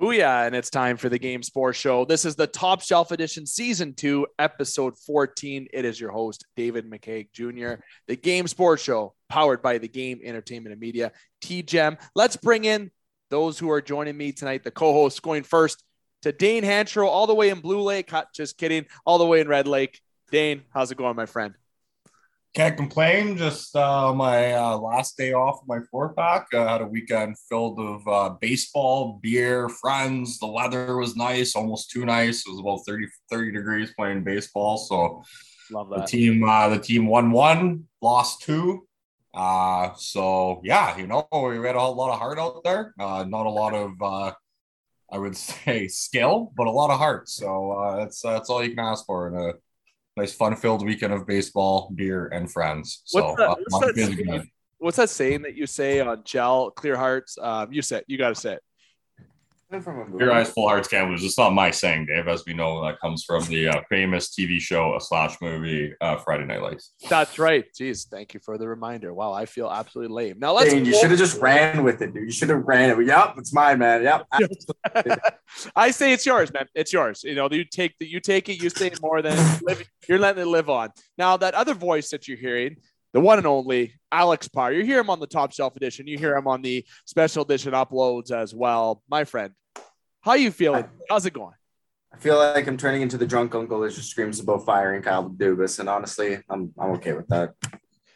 Booyah, and it's time for the Game Sports Show. This is the Top Shelf Edition, Season 2, Episode 14. It is your host, David McCaig Jr., the Game Sports Show, powered by the Game Entertainment and Media, TGEM. Let's bring in those who are joining me tonight, the co hosts going first to Dane Hancherow, all the way in Blue Lake. Just kidding, all the way in Red Lake. Dane, how's it going, my friend? Can't complain. Just uh, my uh, last day off of my four pack. I had a weekend filled with uh, baseball, beer, friends. The weather was nice, almost too nice. It was about 30, 30 degrees playing baseball. So Love that. the team, uh, the team won one, lost two. Uh, so yeah, you know, we had a lot of heart out there. Uh, not a lot of, uh, I would say, skill, but a lot of heart. So uh, that's that's all you can ask for in a nice fun-filled weekend of baseball, beer, and friends. So What's that- uh, what's that saying? What's that saying that you say on gel, clear hearts? Um, you say it. You got to say it. From your eyes, full hearts can't. It's not my saying, Dave. As we know, that comes from the uh, famous TV show slash movie uh, Friday Night Lights. That's right. Jeez, thank you for the reminder. Wow, I feel absolutely lame. Now let's. Dane, you should have just ran with it, dude. You should have ran it. Yep, it's mine, man. Yep. I say it's yours, man. It's yours. You know, you take the, you take it. You say it more than live, you're letting it live on. Now that other voice that you're hearing, the one and only Alex Parr. You hear him on the Top Shelf edition. You hear him on the special edition uploads as well. My friend, how you feeling? How's it going? I feel like I'm turning into the drunk uncle that just screams about firing Kyle Dubas, and honestly, I'm I'm okay with that.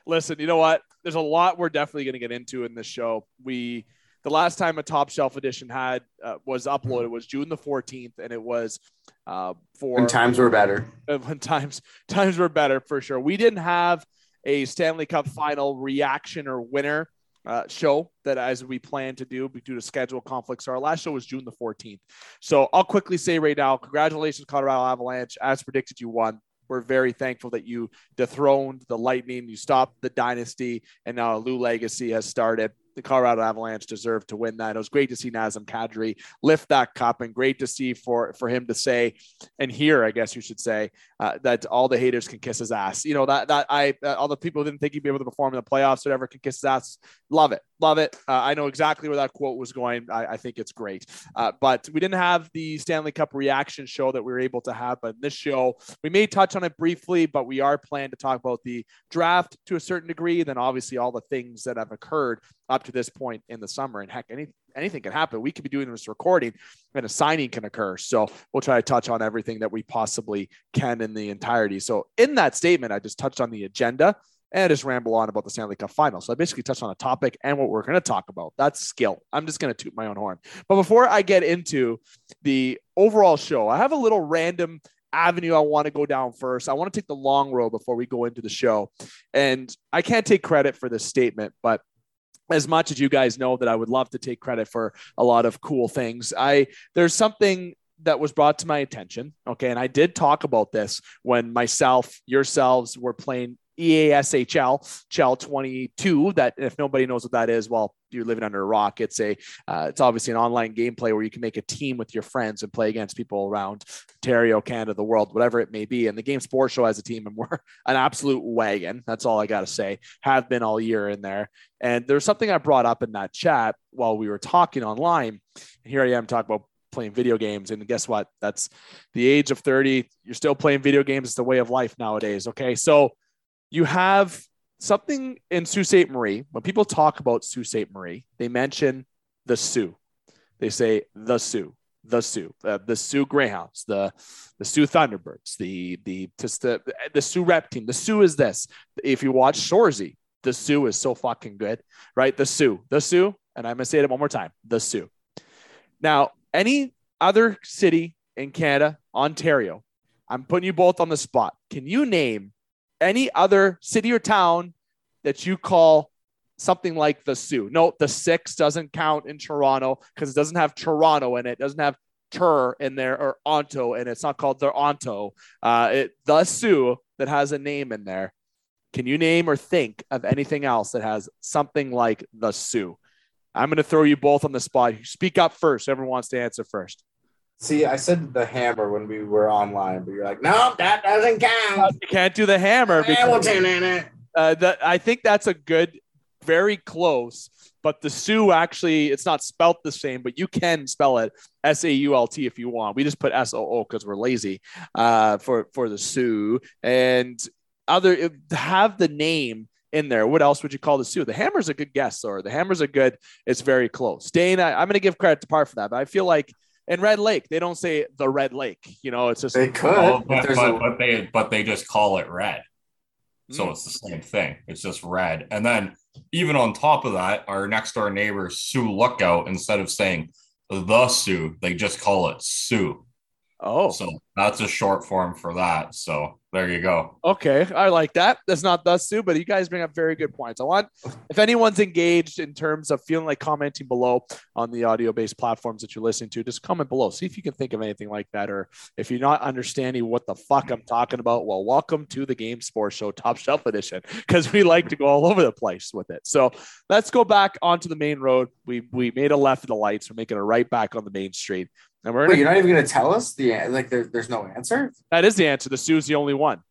Listen, you know what? There's a lot we're definitely going to get into in this show. We the last time a top shelf edition had uh, was uploaded was June the 14th, and it was uh, for When times were better. when times times were better for sure. We didn't have a Stanley Cup final reaction or winner uh, show that as we plan to do due to schedule conflicts. Our last show was June the 14th. So I'll quickly say right now, congratulations, Colorado Avalanche. As predicted, you won. We're very thankful that you dethroned the Lightning, you stopped the dynasty, and now a new legacy has started. The Colorado Avalanche deserve to win that. It was great to see Nazem Kadri lift that cup, and great to see for for him to say and hear, I guess you should say, uh, that all the haters can kiss his ass. You know that that I uh, all the people who didn't think he'd be able to perform in the playoffs or whatever can kiss his ass. Love it, love it. Uh, I know exactly where that quote was going. I, I think it's great. Uh, but we didn't have the Stanley Cup reaction show that we were able to have. But in this show, we may touch on it briefly, but we are planning to talk about the draft to a certain degree. Then obviously all the things that have occurred up to this point in the summer. And heck, any anything can happen. We could be doing this recording and a signing can occur. So we'll try to touch on everything that we possibly can in the entirety. So in that statement, I just touched on the agenda and I just ramble on about the Stanley Cup final. So I basically touched on a topic and what we're going to talk about. That's skill. I'm just going to toot my own horn. But before I get into the overall show, I have a little random avenue I want to go down first. I want to take the long road before we go into the show. And I can't take credit for this statement, but as much as you guys know that I would love to take credit for a lot of cool things, I there's something that was brought to my attention. Okay. And I did talk about this when myself, yourselves were playing EASHL, Chell 22. That if nobody knows what that is, well, you're living under a rock. It's a, uh, it's obviously an online gameplay where you can make a team with your friends and play against people around Ontario, Canada, the world, whatever it may be. And the Game Sports Show has a team, and we're an absolute wagon. That's all I got to say. Have been all year in there. And there's something I brought up in that chat while we were talking online. And here I am talking about playing video games. And guess what? That's the age of 30. You're still playing video games. It's the way of life nowadays. Okay. So you have something in Sault Ste. Marie. When people talk about Sault Ste. Marie, they mention the Soo. They say the Soo, the Soo, uh, the Soo Greyhounds, the the Soo Thunderbirds, the the just the the Soo Rep team. The Soo is this. If you watch Shoresy, the Soo is so fucking good, right? The Soo, the Soo, and I'm gonna say it one more time. The Soo. Now, any other city in Canada, Ontario, I'm putting you both on the spot. Can you name any other city or town that you call something like the Soo? No, the six doesn't count in Toronto because it doesn't have Toronto in it. it doesn't have Tur in there or Onto, and it's not called the Onto. Uh, it, the Soo that has a name in there. Can you name or think of anything else that has something like the Soo? I'm going to throw you both on the spot. Speak up first. Everyone wants to answer first. See, I said the hammer when we were online, but you're like, no, that doesn't count. You can't do the hammer because Hamilton in it. uh, that I think that's a good, very close. but the Soo actually it's not spelt the same, but you can spell it S A U L T if you want. We just put S O O because we're lazy uh, for for the Soo and other have the name in there. What else would you call the Soo? The Hammer's a good guess, or the Hammer's a good. It's very close. Dane, I, am going to give credit to Parr for that, but I feel like in Red Lake they don't say the Red Lake. You know, it's just they could, well, but, but, a... but, they but they just call it red. So mm. it's the same thing. It's just red. And then even on top of that, our next door neighbor Sioux Lookout, instead of saying the Sioux, they just call it Sioux. Oh, so that's a short form for that. So there you go. Okay, I like that. That's not thus too, but you guys bring up very good points. I want if anyone's engaged in terms of feeling like commenting below on the audio-based platforms that you're listening to, just comment below. See if you can think of anything like that, or if you're not understanding what the fuck I'm talking about. Well, welcome to the Game Sports Show Top Shelf Edition because we like to go all over the place with it. So let's go back onto the main road. We we made a left at the lights. We're making a right back on the main street. And we're Wait, you're not even going to tell us the like. There, there's no answer. That is the answer. The Soo's the only one.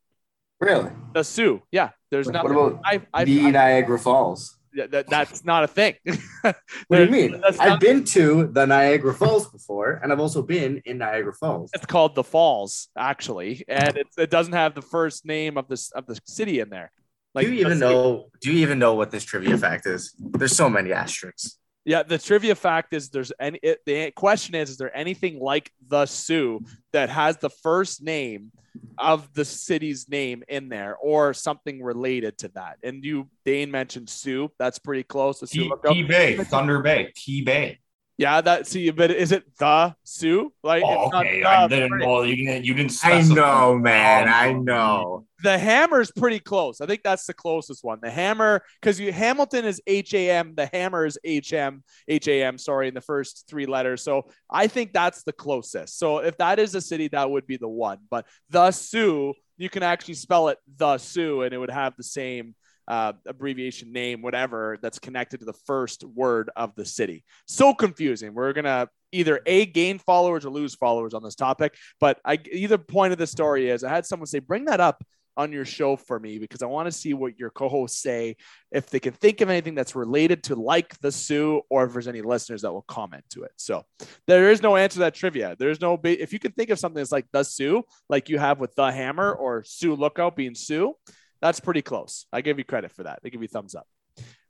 Really? The Soo. Yeah. There's not. What about I, I, the I, Niagara Falls? That, that's not a thing. what do you mean? I've been to the Niagara Falls before, and I've also been in Niagara Falls. It's called the Falls, actually, and it, it doesn't have the first name of this of the city in there. Like, do you even know? Do you even know what this trivia fact is? There's so many asterisks. Yeah, the trivia fact is there's any it, the question is is there anything like the Soo that has the first name of the city's name in there or something related to that? And you Dane mentioned Sioux, that's pretty close. T, T Bay, Thunder Bay, T Bay. Yeah, that see, but is it the Soo? Like, oh, okay, I didn't know you didn't. You didn't. Specify. I know, man. I oh, know. The Hammer's pretty close. I think that's the closest one. The Hammer, because you Hamilton is H A M. The Hammer is H M H A M. Sorry, in the first three letters. So I think that's the closest. So if that is a city, that would be the one. But the Soo, you can actually spell it the Soo, and it would have the same uh, abbreviation name, whatever, that's connected to the first word of the city. So confusing. We're going to either A, gain followers or lose followers on this topic. But I, either point of the story is I had someone say, bring that up on your show for me because I want to see what your co-hosts say if they can think of anything that's related to like the Soo or if there's any listeners that will comment to it. So there is no answer to that trivia. There's no if you can think of something that's like the Soo, like you have with the Hammer or Sioux Lookout being Sioux, that's pretty close. I give you credit for that. They give you thumbs up.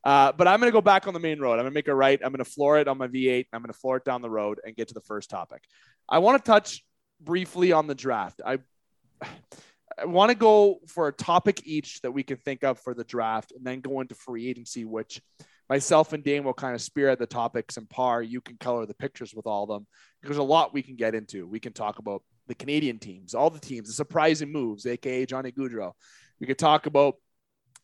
Uh, but I'm going to go back on the main road. I'm going to make a right. I'm going to floor it on my V8. I'm going to floor it down the road and get to the first topic. I want to touch briefly on the draft. I, I want to go for a topic each that we can think of for the draft and then go into free agency, which myself and Dane will kind of spearhead the topics and Parr. You can color the pictures with all of them. There's a lot we can get into. We can talk about the Canadian teams, all the teams, the surprising moves, aka Johnny Gaudreau. We could talk about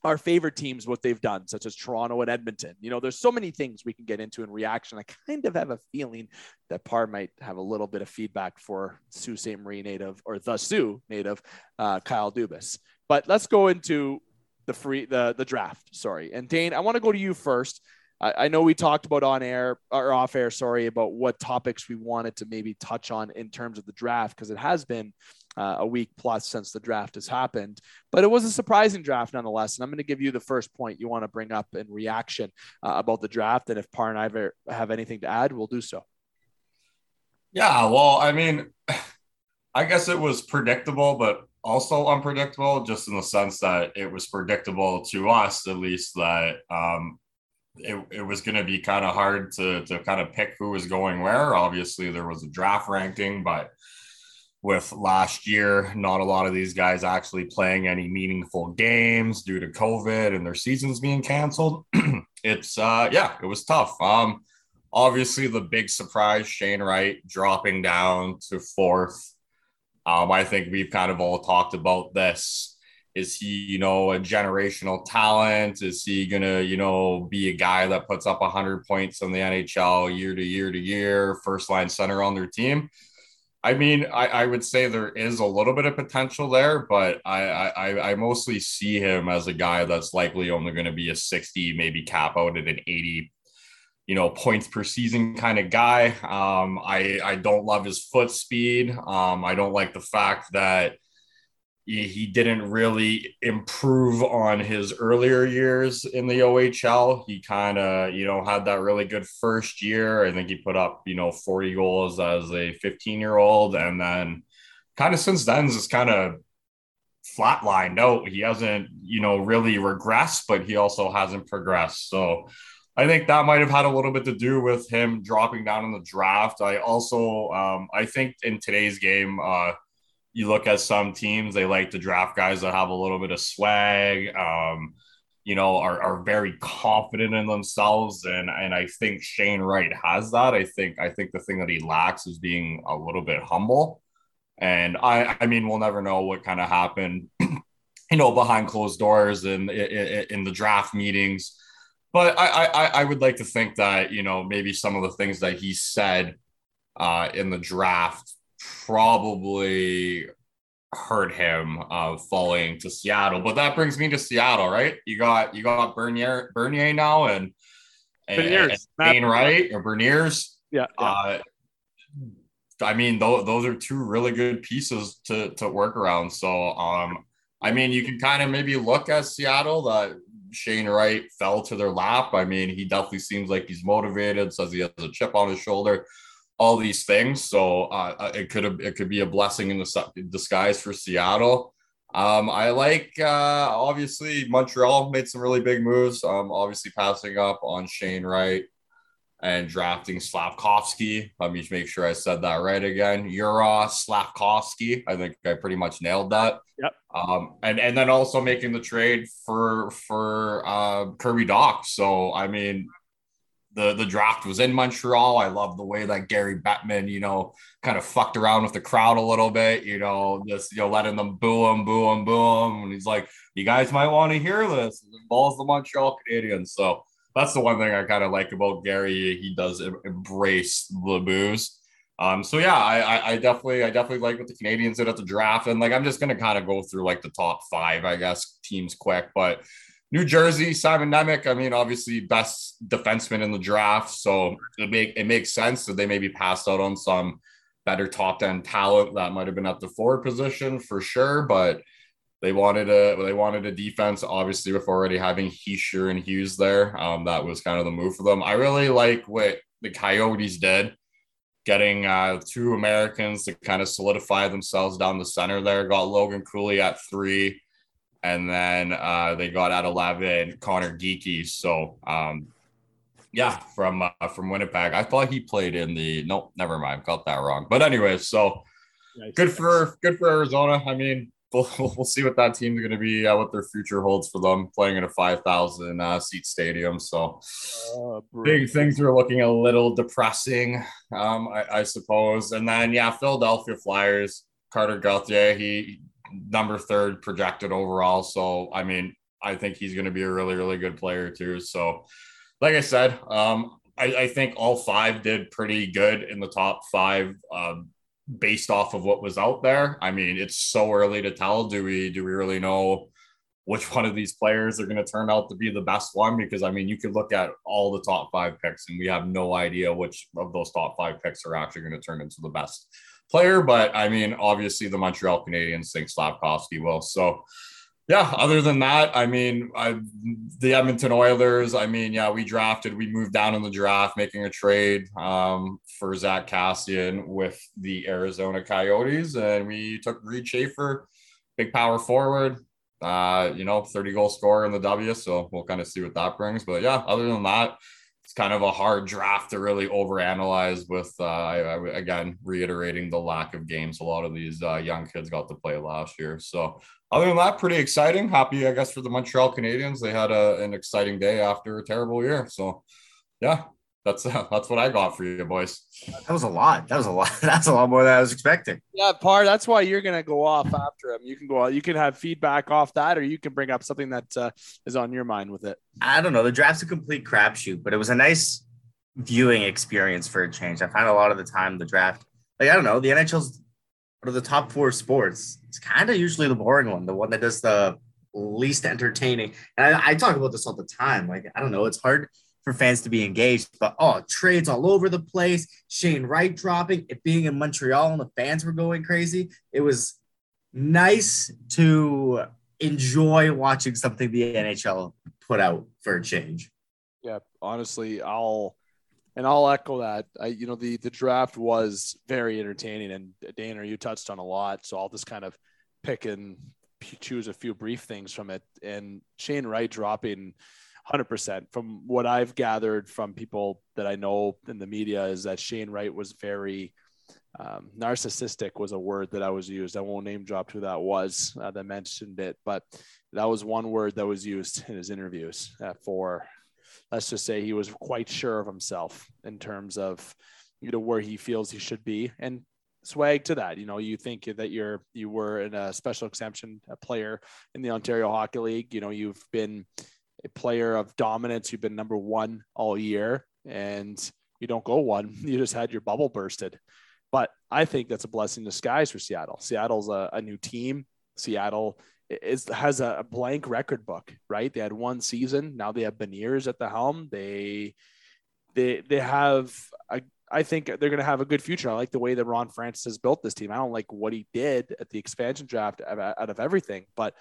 our favorite teams, what they've done, such as Toronto and Edmonton. You know, there's so many things we can get into in reaction. I kind of have a feeling that Parr might have a little bit of feedback for Sault Ste. Marie native or the Soo native, uh, Kyle Dubas. But let's go into the free the the draft. Sorry, and Dane, I want to go to you first. I, I know we talked about on air or off air, sorry, about what topics we wanted to maybe touch on in terms of the draft because it has been uh, a week plus since the draft has happened. But it was a surprising draft nonetheless. And I'm going to give you the first point you want to bring up in reaction uh, about the draft. And if Parr and I have anything to add, we'll do so. Yeah, well, I mean, I guess it was predictable, but also unpredictable, just in the sense that it was predictable to us, at least, that um, it, it was going to be kind of hard to, to kind of pick who was going where. Obviously, there was a draft ranking, but with last year, not a lot of these guys actually playing any meaningful games due to COVID and their seasons being canceled. it's uh yeah, it was tough. Um obviously the big surprise, Shane Wright dropping down to fourth. Um, I think we've kind of all talked about this. Is he, you know, a generational talent? Is he gonna, you know, be a guy that puts up 100 points in the NHL year to year to year, first line center on their team? I mean, I, I would say there is a little bit of potential there, but I, I, I mostly see him as a guy that's likely only going to be a 60, maybe cap out at an 80, you know, points per season kind of guy. Um, I, I don't love his foot speed. Um, I don't like the fact that, he, didn't really improve on his earlier years in the OHL. He kind of, you know, had that really good first year. I think he put up, you know, 40 goals as a 15 year old. And then kind of since then, just kind of flatlined out. He hasn't, you know, really regressed, but he also hasn't progressed. So I think that might have had a little bit to do with him dropping down in the draft. I also, um, I think in today's game, uh, you look at some teams, they like to draft guys that have a little bit of swag, um, you know, are, are very confident in themselves. And, and I think Shane Wright has that. I think, I think the thing that he lacks is being a little bit humble. And I, I mean, we'll never know what kind of happened, you know, behind closed doors and in, in, the draft meetings. But I, I, I would like to think that, you know, maybe some of the things that he said uh, in the draft probably hurt him uh, falling to Seattle. But that brings me to Seattle, right? You got you got Bernier Bernier now and and, and Wright or Beniers. Yeah. yeah. Uh, I mean, those, those are two really good pieces to, to work around. So, um, I mean, you can kind of maybe look at Seattle that Shane Wright fell to their lap. I mean, he definitely seems like he's motivated, says he has a chip on his shoulder, all these things. So uh, uh it could have it could be a blessing in the disguise for Seattle. Um, I like uh, obviously Montreal made some really big moves. Um, obviously passing up on Shane Wright and drafting Slafkovsky. Let me make sure I said that right again. Juraj Slafkovsky. I think I pretty much nailed that. Yep. Um, and and then also making the trade for for uh, Kirby Dach. So I mean, the the draft was in Montreal. I love the way that Gary Bettman, you know, kind of fucked around with the crowd a little bit. You know, just you know letting them boo him, boo him, boo him, and he's like, "You guys might want to hear this." It involves the Montreal Canadiens, so that's the one thing I kind of like about Gary. He does embrace the booze. Um, so yeah, I, I definitely I definitely like what the Canadians did at the draft, and like I'm just gonna kind of go through like the top five, I guess, teams quick. But New Jersey, Simon Nemec, I mean, obviously best defenseman in the draft, so it make it makes sense that they maybe passed out on some better top end talent that might have been at the forward position for sure, but they wanted a they wanted a defense, obviously, with already having Hischier and Hughes there. Um, that was kind of the move for them. I really like what the Coyotes did, getting uh, two Americans to kind of solidify themselves down the center there. Got Logan Cooley at three, and then uh, they got at eleven Conor Geekie. So um, yeah, from uh, from Winnipeg. I thought he played in the nope, never mind, got that wrong. But anyways, so nice. good for good for Arizona. I mean, we'll, we'll see what that team's going to be, uh, what their future holds for them playing in a 5,000 uh, seat stadium. So uh, big things are looking a little depressing, um, I, I, suppose. And then, yeah, Philadelphia Flyers, Carter Gauthier, he number third projected overall. So, I mean, I think he's going to be a really, really good player too. So, like I said, um, I, I, think all five did pretty good in the top five. Um, based off of what was out there. I mean, it's so early to tell. Do we do we really know which one of these players are going to turn out to be the best one? Because I mean, you could look at all the top five picks, and we have no idea which of those top five picks are actually going to turn into the best player. But I mean, obviously, the Montreal Canadiens think Slafkovsky will. So yeah, other than that, I mean, I, the Edmonton Oilers, I mean, yeah, we drafted, we moved down in the draft, making a trade um, for Zack Kassian with the Arizona Coyotes, and we took Reid Schaefer, big power forward, uh, you know, 30 goal scorer in the W. So we'll kind of see what that brings. But yeah, other than that, it's kind of a hard draft to really overanalyze with uh, I, I, again reiterating the lack of games a lot of these uh, young kids got to play last year. So other than that pretty exciting. Happy i guess for the montreal canadiens. They had a, an exciting day after a terrible year. So yeah that's uh, that's what I got for you boys. That was a lot. That was a lot. That's a lot more than I was expecting. Yeah, Parr. That's why you're gonna go off after him. You can go. You can have feedback off that, or you can bring up something that uh, is on your mind with it. I don't know. The draft's a complete crapshoot, but it was a nice viewing experience for a change. I find a lot of the time the draft, like I don't know, the NHL's out of the top four sports, it's kind of usually the boring one, the one that does the least entertaining. And I, I talk about this all the time. Like I don't know, it's hard for fans to be engaged. But oh, trades all over the place. Shane Wright dropping, it being in Montreal and the fans were going crazy. It was nice to enjoy watching something the NHL put out for a change. Yeah, honestly, I'll and I'll echo that. I, you know, the the draft was very entertaining, and Dana, you touched on a lot, so I'll just kind of pick and choose a few brief things from it. And Shane Wright dropping 100% from what I've gathered from people that I know in the media is that Shane Wright was very um, narcissistic was a word that I was used. I won't name drop who that was uh, that mentioned it, but that was one word that was used in his interviews uh, for, let's just say he was quite sure of himself in terms of, you know, where he feels he should be. And swag to that. You know, you think that you're, you were in a special exemption a player in the Ontario Hockey League. You know, you've been a player of dominance. You've been number one all year and you don't go one. You just had your bubble bursted. But I think that's a blessing in disguise for Seattle. Seattle's a, a new team. Seattle is has a, blank record book, right? They had one season. Now they have Beniers at the helm. They they they have a, I think they're going to have a good future. I like the way that Ron Francis has built this team. I don't like what he did at the expansion draft out of everything, but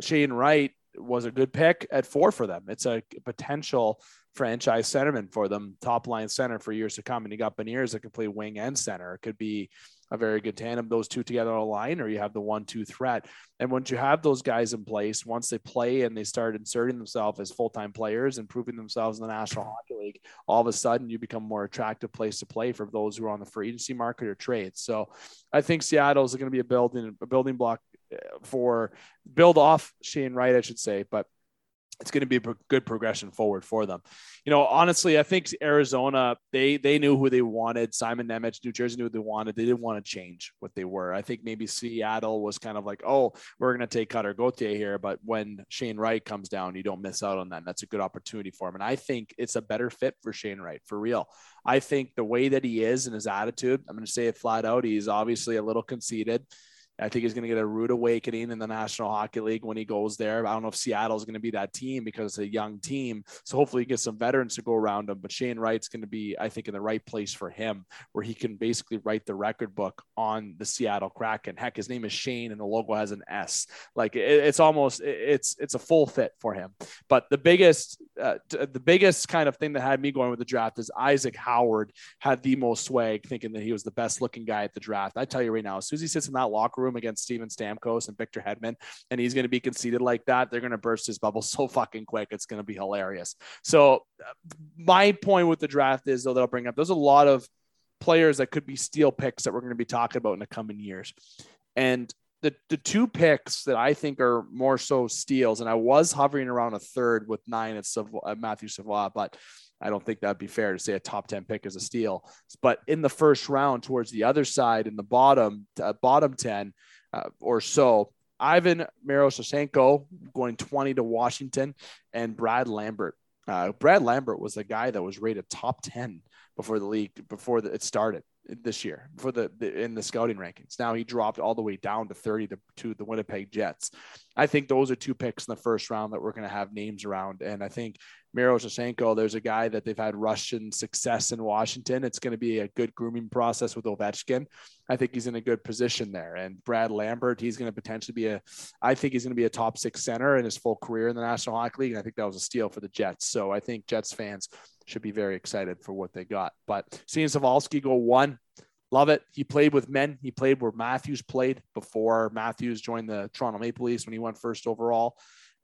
Shane Wright was a good pick at four for them. It's a potential franchise centerman for them, top line center for years to come. And you got Beniers that can play wing and center. It could be a very good tandem, those two together on a line, or you have the one two threat. And once you have those guys in place, once they play and they start inserting themselves as full time players and proving themselves in the National Hockey League, all of a sudden you become more attractive place to play for those who are on the free agency market or trades. So I think Seattle is going to be a building a building block for build off Shane Wright, I should say, but it's going to be a good progression forward for them. You know, honestly, I think Arizona they they knew who they wanted. Simon Nemec, New Jersey knew what they wanted. They didn't want to change what they were. I think maybe Seattle was kind of like, oh, we're going to take Cutter Gauthier here, but when Shane Wright comes down, you don't miss out on that. And that's a good opportunity for him. And I think it's a better fit for Shane Wright for real. I think the way that he is and his attitude, I'm going to say it flat out. He's obviously a little conceited. I think he's going to get a rude awakening in the National Hockey League when he goes there. I don't know if Seattle is going to be that team because it's a young team. So hopefully, he gets some veterans to go around him. But Shane Wright's going to be, I think, in the right place for him, where he can basically write the record book on the Seattle Kraken. Heck, his name is Shane, and the logo has an S. Like it, it's almost, it's it's a full fit for him. But the biggest, uh, the biggest kind of thing that had me going with the draft is Isaac Howard had the most swag, thinking that he was the best looking guy at the draft. I tell you right now, as soon as he sits in that locker room room against Steven Stamkos and Victor Hedman, and he's going to be conceited like that, they're going to burst his bubble so fucking quick. It's going to be hilarious. So, uh, my point with the draft is, though, that I'll bring up, there's a lot of players that could be steal picks that we're going to be talking about in the coming years. And the, the two picks that I think are more so steals, and I was hovering around a third with nine at, Savoie, uh, Matthew Savoie, but I don't think that'd be fair to say a top 10 pick is a steal. But in the first round, towards the other side, in the bottom, uh, bottom 10 uh, or so, Ivan Miroshnichenko going 20 to Washington and Brad Lambert. Uh, Brad Lambert was the guy that was rated top 10 before the league, before the, it started this year for the, the, in the scouting rankings. Now he dropped all the way down to 30 to, to the Winnipeg Jets. I think those are two picks in the first round that we're going to have names around. And I think Miroshnichenko, there's a guy that they've had Russian success in Washington. It's going to be a good grooming process with Ovechkin. I think he's in a good position there. And Brad Lambert, he's going to potentially be a, I think he's going to be a top six center in his full career in the National Hockey League. And I think that was a steal for the Jets. So I think Jets fans should be very excited for what they got. But seeing Savalsky go one, love it. He played with men. He played where Matthews played before Matthews joined the Toronto Maple Leafs when he went first overall.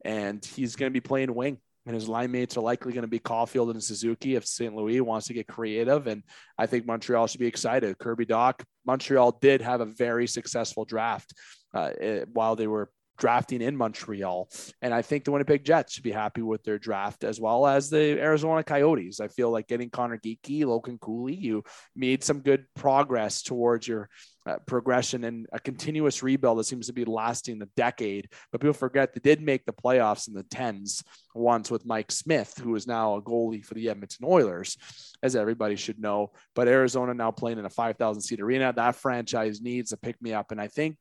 And he's going to be playing wing. And his line mates are likely going to be Caulfield and Suzuki if St. Louis wants to get creative. And I think Montreal should be excited. Kirby Dach, Montreal did have a very successful draft uh, while they were drafting in Montreal. And I think the Winnipeg Jets should be happy with their draft as well as the Arizona Coyotes. I feel like getting Conor Geekie, Logan Cooley, you made some good progress towards your uh, progression and a continuous rebuild that seems to be lasting a decade. But people forget they did make the playoffs in the tens once with Mike Smith, who is now a goalie for the Edmonton Oilers, as everybody should know. But Arizona now playing in a 5,000 seat arena. That franchise needs a pick me up. And I think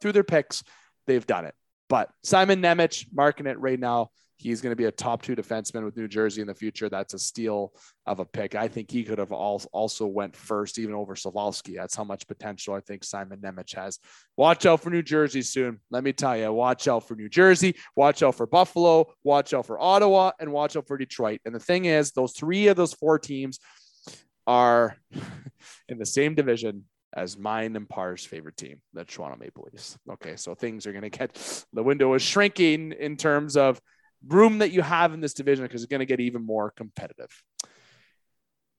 through their picks, they've done it. But Simon Nemec marking it right now. He's going to be a top two defenseman with New Jersey in the future. That's a steal of a pick. I think he could have also went first, even over Slafkovsky. That's how much potential I think Simon Nemec has. Watch out for New Jersey soon. Let me tell you, watch out for New Jersey, watch out for Buffalo, watch out for Ottawa, and watch out for Detroit. And the thing is, those three of those four teams are in the same division as mine and Parr's favorite team, the Toronto Maple Leafs. Okay, so things are going to get the window is shrinking in terms of room that you have in this division because it's going to get even more competitive.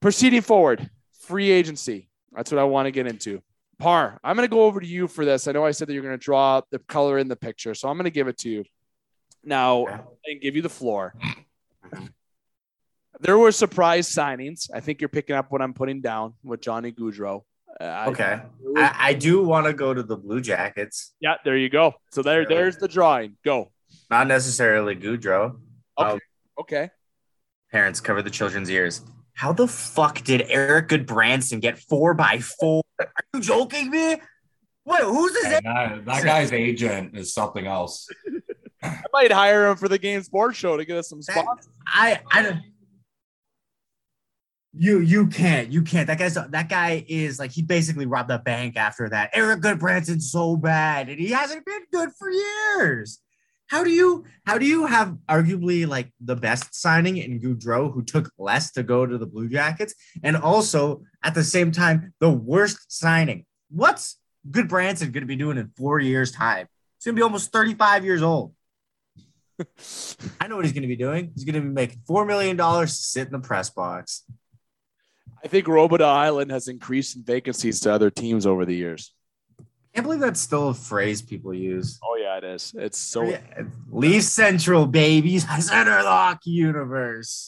Proceeding forward, free agency. That's what I want to get into. Parr, I'm going to go over to you for this. I know I said that you're going to draw the color in the picture, so I'm going to give it to you now and give you the floor. There were surprise signings. I think you're picking up what I'm putting down with Johnny Gaudreau. Uh, okay, I, I, I do want to go to the Blue Jackets. Yeah, there you go. So there, there's the drawing. Go. Not necessarily Gaudreau. Okay. Um, okay. Parents cover the children's ears. How the fuck did Erik Gudbranson get four by four? Are you joking me? What? Who's his? Hey, that, that guy's agent is something else. I might hire him for the game sports show to get us some spots. I I you you can't you can't that guy's that guy is like he basically robbed a bank after that eric gudbranson's so bad and he hasn't been good for years how do you how do you have arguably like the best signing in Gaudreau who took less to go to the Blue Jackets and also at the same time the worst signing? What's Gudbranson going to be doing in four years time? He's going to be almost 35 years old. I know what he's going to be doing. He's going to be making $4 million to sit in the press box. I think Robidas Island has increased in vacancies to other teams over the years. I can't believe that's still a phrase people use. Oh yeah, it is. It's so Leaf Central, babies. Center of the hockey universe.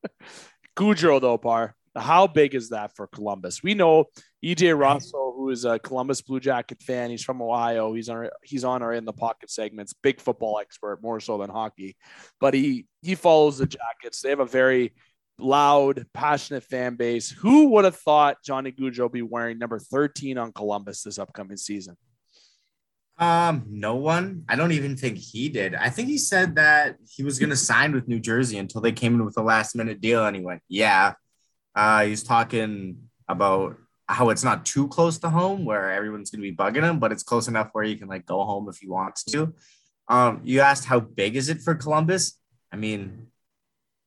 Gaudreau though, Parr. How big is that for Columbus? We know EJ Russell, who is a Columbus Blue Jacket fan. He's from Ohio. He's on he's on our in the pocket segments. Big football expert, more so than hockey. But he he follows the Jackets. They have a very loud, passionate fan base. Who would have thought Johnny Gaudreau be wearing number 13 on Columbus this upcoming season? Um, no one. I don't even think he did. I think he said that he was going to sign with New Jersey until they came in with a last minute deal. Anyway, yeah. Uh, he's talking about how it's not too close to home where everyone's going to be bugging him, but it's close enough where you can like go home if he wants to. Um, you asked how big is it for Columbus? I mean,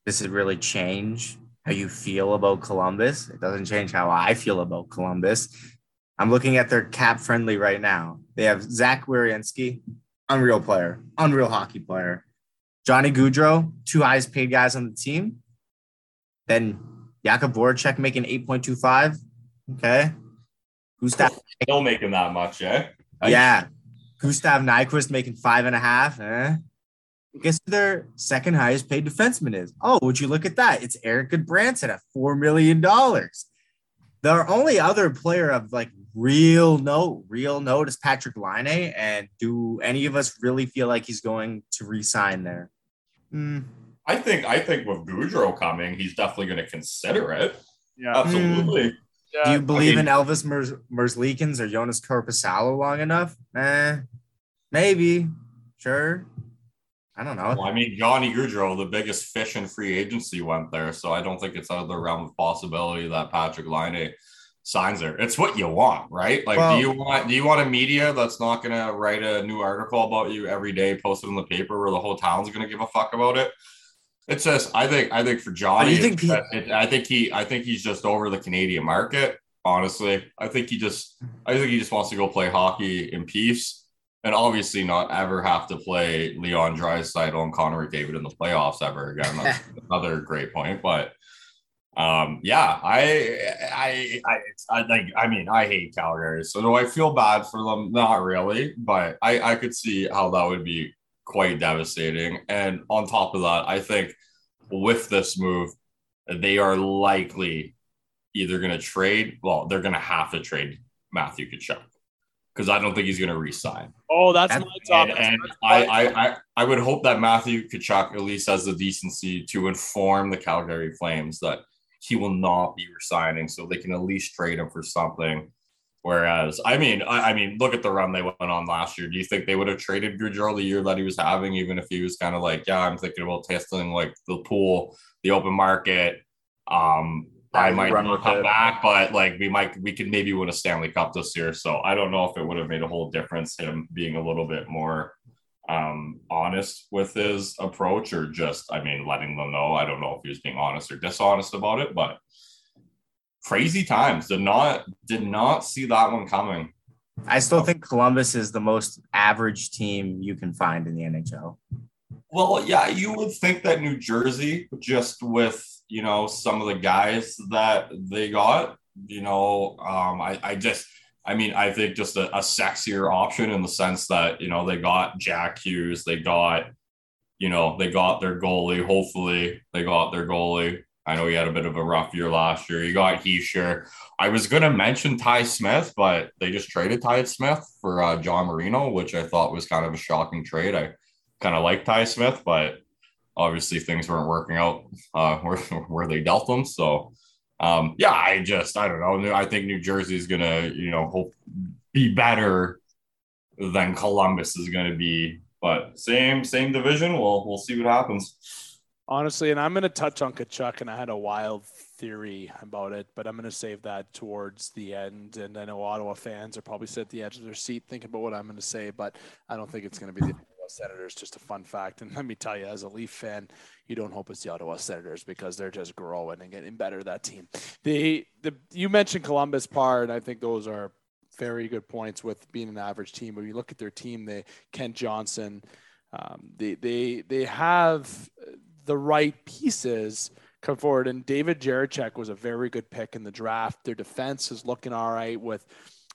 does it really change how you feel about Columbus? It doesn't change how I feel about Columbus. I'm looking at their cap friendly right now. They have Zach Werenski, unreal player, unreal hockey player. Johnny Gaudreau, two highest paid guys on the team. Then Jakub Voracek making 8.25. Okay. Gustav still making that much, eh? Yeah. Gustav Nyquist making five and a half. Eh? Guess who their second highest paid defenseman is? Oh, would you look at that? It's Erik Gudbranson at $4 million. The only other player of like real note, real note is Patrick Laine. And do any of us really feel like he's going to resign there? Mm. I think I think with Gaudreau coming, he's definitely going to consider it. Yeah, absolutely. Mm. Yeah. Do you believe I mean, in Elvis Mers- Merzlikins or Joonas Korpisalo long enough? Eh, maybe. Sure. I don't know. Well, I mean, Johnny Gaudreau, the biggest fish in free agency, went there, so I don't think it's out of the realm of possibility that Patrick Laine signs there. It's what you want, right? Like, well, do you want do you want a media that's not going to write a new article about you every day, post it in the paper, where the whole town's going to give a fuck about it? It's just, I think, I think for Johnny, think he, it, I think he, I think he's just over the Canadian market. Honestly, I think he just, I think he just wants to go play hockey in peace, and obviously not ever have to play Leon Draisaitl and Connor McDavid in the playoffs ever again. That's another great point, but um yeah i i i i like i mean i hate calgary so do i feel bad for them? Not really but i i could see how that would be quite devastating. And on top of that i think with this move they are likely either going to trade well they're going to have to trade matthew Tkachuk because i don't think he's going to resign oh that's and, my top and, and I, I i i would hope that matthew Tkachuk at least has the decency to inform the calgary flames that he will not be resigning, so they can at least trade him for something Whereas, I mean, I, I, mean, look at the run they went on last year. Do you think they would have traded Gaudreau the year that he was having, even if he was kind of like, yeah, I'm thinking about testing like the pool, the open market. Um, I might run come it. back, but like we might, we could maybe win a Stanley Cup this year. So I don't know if it would have made a whole difference him being a little bit more um, honest with his approach or just, I mean, letting them know. I don't know if he was being honest or dishonest about it, but crazy times. Did not did not see that one coming. I still think Columbus is the most average team you can find in the NHL. Well, yeah, you would think that New Jersey, just with you know some of the guys that they got, you know, um, I, I just, I mean, I think just a, a sexier option in the sense that you know they got Jack Hughes, they got, you know, they got their goalie. Hopefully, they got their goalie. I know he had a bit of a rough year last year. You got Hischier. I was going to mention Ty Smith, but they just traded Ty Smith for uh, John Marino, which I thought was kind of a shocking trade. I kind of like Ty Smith, but obviously things weren't working out uh, where, where they dealt them. So, um, yeah, I just, I don't know. I think New Jersey is going to, you know, hope be better than Columbus is going to be. But same, same division. We'll, we'll see what happens honestly, and I'm going to touch on Tkachuk, and I had a wild theory about it, but I'm going to save that towards the end. And I know Ottawa fans are probably sitting at the edge of their seat thinking about what I'm going to say, but I don't think it's going to be the Senators. Just a fun fact. And let me tell you, as a Leaf fan, you don't hope it's the Ottawa Senators because they're just growing and getting better. That team. The the you mentioned Columbus part. I think those are very good points with being an average team. But you look at their team, they Kent Johnson. Um, they they they have the right pieces come forward. And David Jiricek was a very good pick in the draft. Their defense is looking all right with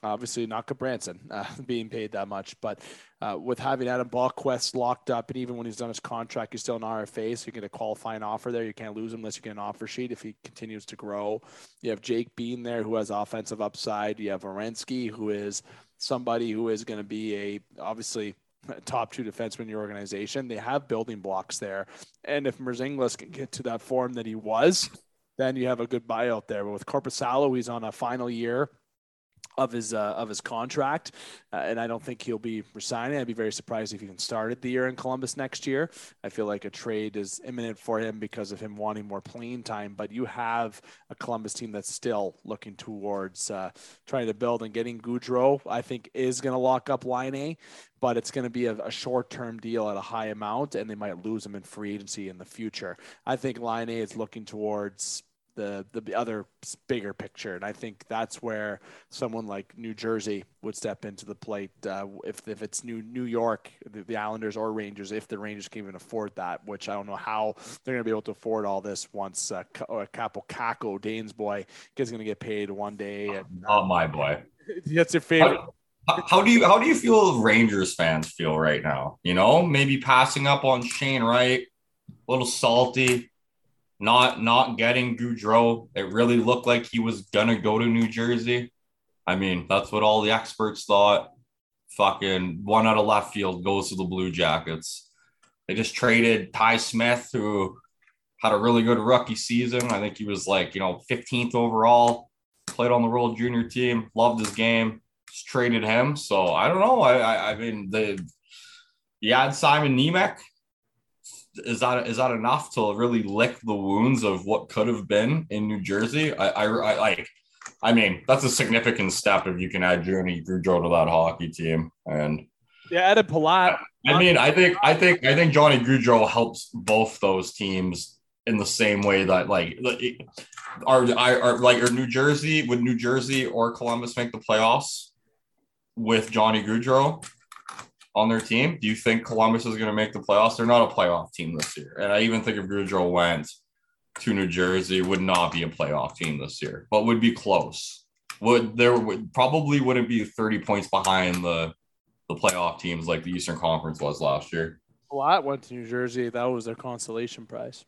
obviously not Branson uh, being paid that much, but uh, with having Adam Boqvist locked up, and even when he's done his contract, he's still an RFA, so you get a qualifying offer there. You can't lose him unless you get an offer sheet if he continues to grow. You have Jake Bean there, who has offensive upside. You have Werenski, who is somebody who is going to be a obviously top two defensemen in your organization. They have building blocks there. And if Merzinglis can get to that form that he was, then you have a good buyout there. But with Korpisalo, he's on a final year of his uh, of his contract, uh, and I don't think he'll be resigning. I'd be very surprised if he even started the year in Columbus next year. I feel like a trade is imminent for him because of him wanting more playing time. But you have a Columbus team that's still looking towards uh, trying to build and getting Gaudreau. I think is going to lock up Laine, but it's going to be a, a short term deal at a high amount, and they might lose him in free agency in the future. I think Laine is looking towards the the other bigger picture, and I think that's where someone like New Jersey would step into the plate. Uh, if if it's New New York, the, the, Islanders or Rangers, if the Rangers can even afford that, which I don't know how they're going to be able to afford all this once uh, Kaapo Kakko, Dane's boy, is going to get paid one day. And, oh my boy, that's your favorite. How, how do you how do you feel Rangers fans feel right now? You know, maybe passing up on Shane Wright, a little salty not not getting Gaudreau. It really looked like he was gonna go to New Jersey. I mean, that's what all the experts thought. Fucking one out of left field goes to the Blue Jackets. They just traded Ty Smith, who had a really good rookie season. I think he was like, you know, 15th overall, played on the World Junior team, loved his game, just traded him. So I don't know. I I, I mean the you had Simon Nemec, is that is that enough to really lick the wounds of what could have been in New Jersey? I I, I like. I mean, that's a significant step if you can add Johnny Gaudreau to that hockey team. And yeah, added Palat. I mean, I think I think I think Johnny Gaudreau helps both those teams in the same way that like are are, are like are New Jersey would New Jersey or Columbus make the playoffs with Johnny Gaudreau? On their team. Do you think Columbus is going to make the playoffs? They're not a playoff team this year. And I even think if Gaudreau went to New Jersey, would not be a playoff team this year, but would be close. Would there would probably wouldn't be 30 points behind the the playoff teams like the Eastern Conference was last year. Well, I went to New Jersey. That was their consolation prize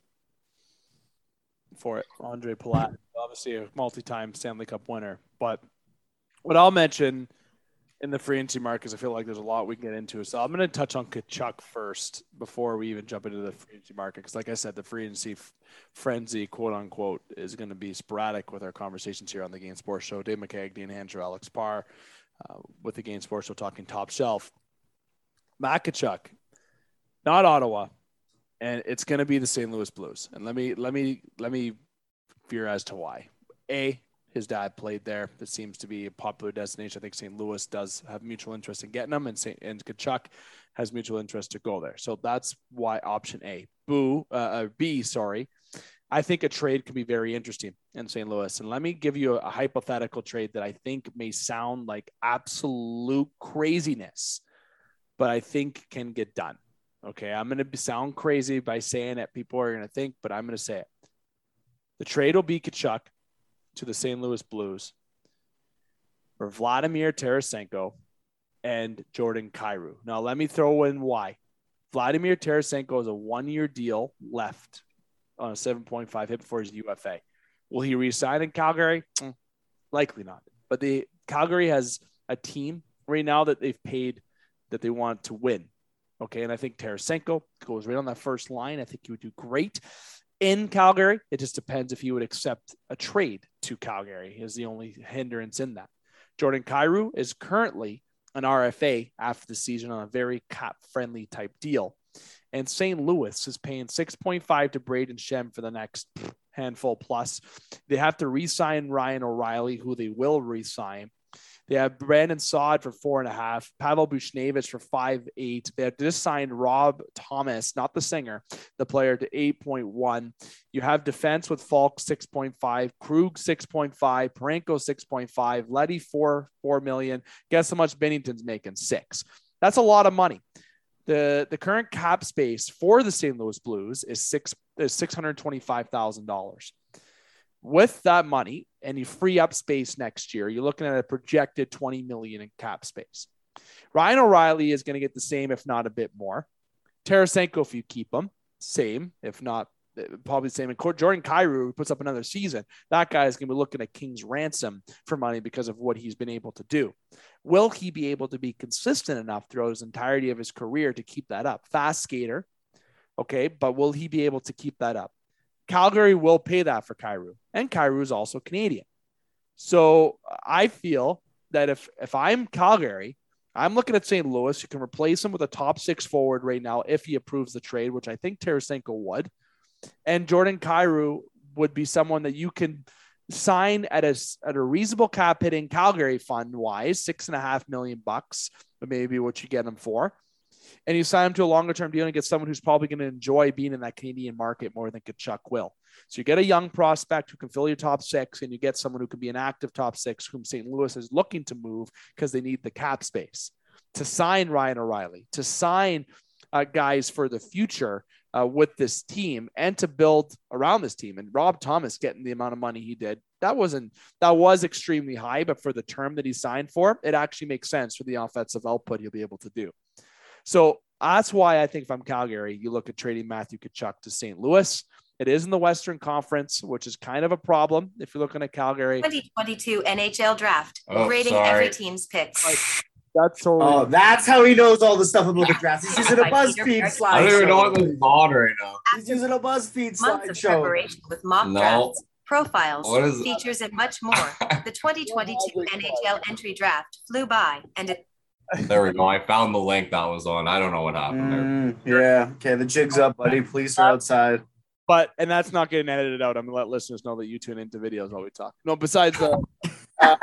for it. Andre Palat, obviously a multi-time Stanley Cup winner. But what I'll mention in the free agency markets, I feel like there's a lot we can get into. So I'm going to touch on Tkachuk first before we even jump into the free agency market. Because, like I said, the free agency f- frenzy, quote unquote, is going to be sporadic with our conversations here on the Game Sports Show. Dave McCagney and Andrew Alex Parr uh, with the Game Sports Show talking top shelf. Matt Tkachuk, not Ottawa, and it's going to be the St. Louis Blues. And let me let me let me fear as to why. A, his dad played there. It seems to be a popular destination. I think St. Louis does have mutual interest in getting him, and St. and Tkachuk has mutual interest to go there. So that's why option A. Boo, uh, uh, B, sorry. I think a trade can be very interesting in St. Louis. And let me give you a, a hypothetical trade that I think may sound like absolute craziness, but I think can get done. Okay, I'm going to sound crazy by saying it. People are going to think, but I'm going to say it. The trade will be Tkachuk to the St. Louis Blues for Vladimir Tarasenko and Jordan Kyrou. Now, let me throw in why. Vladimir Tarasenko has a one year deal left on a 7.5 hit before his UFA. Will he resign in Calgary? Mm, likely not. But the Calgary has a team right now that they've paid that they want to win. Okay. And I think Tarasenko goes right on that first line. I think he would do great in Calgary. It just depends if he would accept a trade to Calgary, is the only hindrance in that. Jordan Kyrou is currently an RFA after the season on a very cap friendly type deal. And St. Louis is paying 6.5 to Brayden Schenn for the next handful plus. They have to re sign Ryan O'Reilly, who they will re sign. They have Brandon Saad for four and a half, Pavel Buchnevich for five eight. They have just signed Rob Thomas, not the singer, the player to eight point one. You have defense with Faulk six point five, Krug six point five, Parayko six point five, Leddy four four million. Guess how much Binnington's making? Six. That's a lot of money. The, the current cap space for the St. Louis Blues is six is six hundred twenty five thousand dollars with that money and you free up space next year, you're looking at a projected 20 million in cap space. Ryan O'Reilly is going to get the same, if not a bit more. Tarasenko, if you keep him, same, if not eh, probably the same. And Jordan Kyrou puts up another season. That guy is going to be looking at King's ransom for money because of what he's been able to do. Will he be able to be consistent enough throughout his entirety of his career to keep that up? Fast skater, okay, but will he be able to keep that up? Calgary will pay that for Kyrou, and Kyrou is also Canadian. So I feel that if if I'm Calgary, I'm looking at St. Louis. You can replace him with a top six forward right now if he approves the trade, which I think Tarasenko would. And Jordan Kyrou would be someone that you can sign at a at a reasonable cap hitting Calgary fund wise, six and a half million bucks, maybe what you get him for and you sign him to a longer term deal and get someone who's probably going to enjoy being in that Canadian market more than Tkachuk will. So you get a young prospect who can fill your top six, and you get someone who can be an active top six, whom St. Louis is looking to move because they need the cap space to sign Ryan O'Reilly, to sign uh, guys for the future uh, with this team, and to build around this team. And Rob Thomas getting the amount of money he did, that wasn't that was extremely high, but for the term that he signed for, it actually makes sense for the offensive output he'll be able to do. So that's why I think if I'm Calgary, you look at trading Matthew Tkachuk to St. Louis. It is in the Western Conference, which is kind of a problem if you're looking at Calgary. 2022 NHL draft, oh, grading sorry. every team's picks. That's totally. Oh, that's how he knows all the stuff about the draft. He's using a BuzzFeed slide. I don't even know what this is on right now. He's using a BuzzFeed slide Months of preparation with mock no. drafts, profiles, features, and much more. The 2022 NHL entry draft flew by, and it there we go. I found the link that was on. I don't know what happened mm, Yeah. Okay. The jig's up, buddy. Police are outside. But and that's not getting edited out. I'm gonna let listeners know that you tune into videos while we talk. No, besides the. Uh,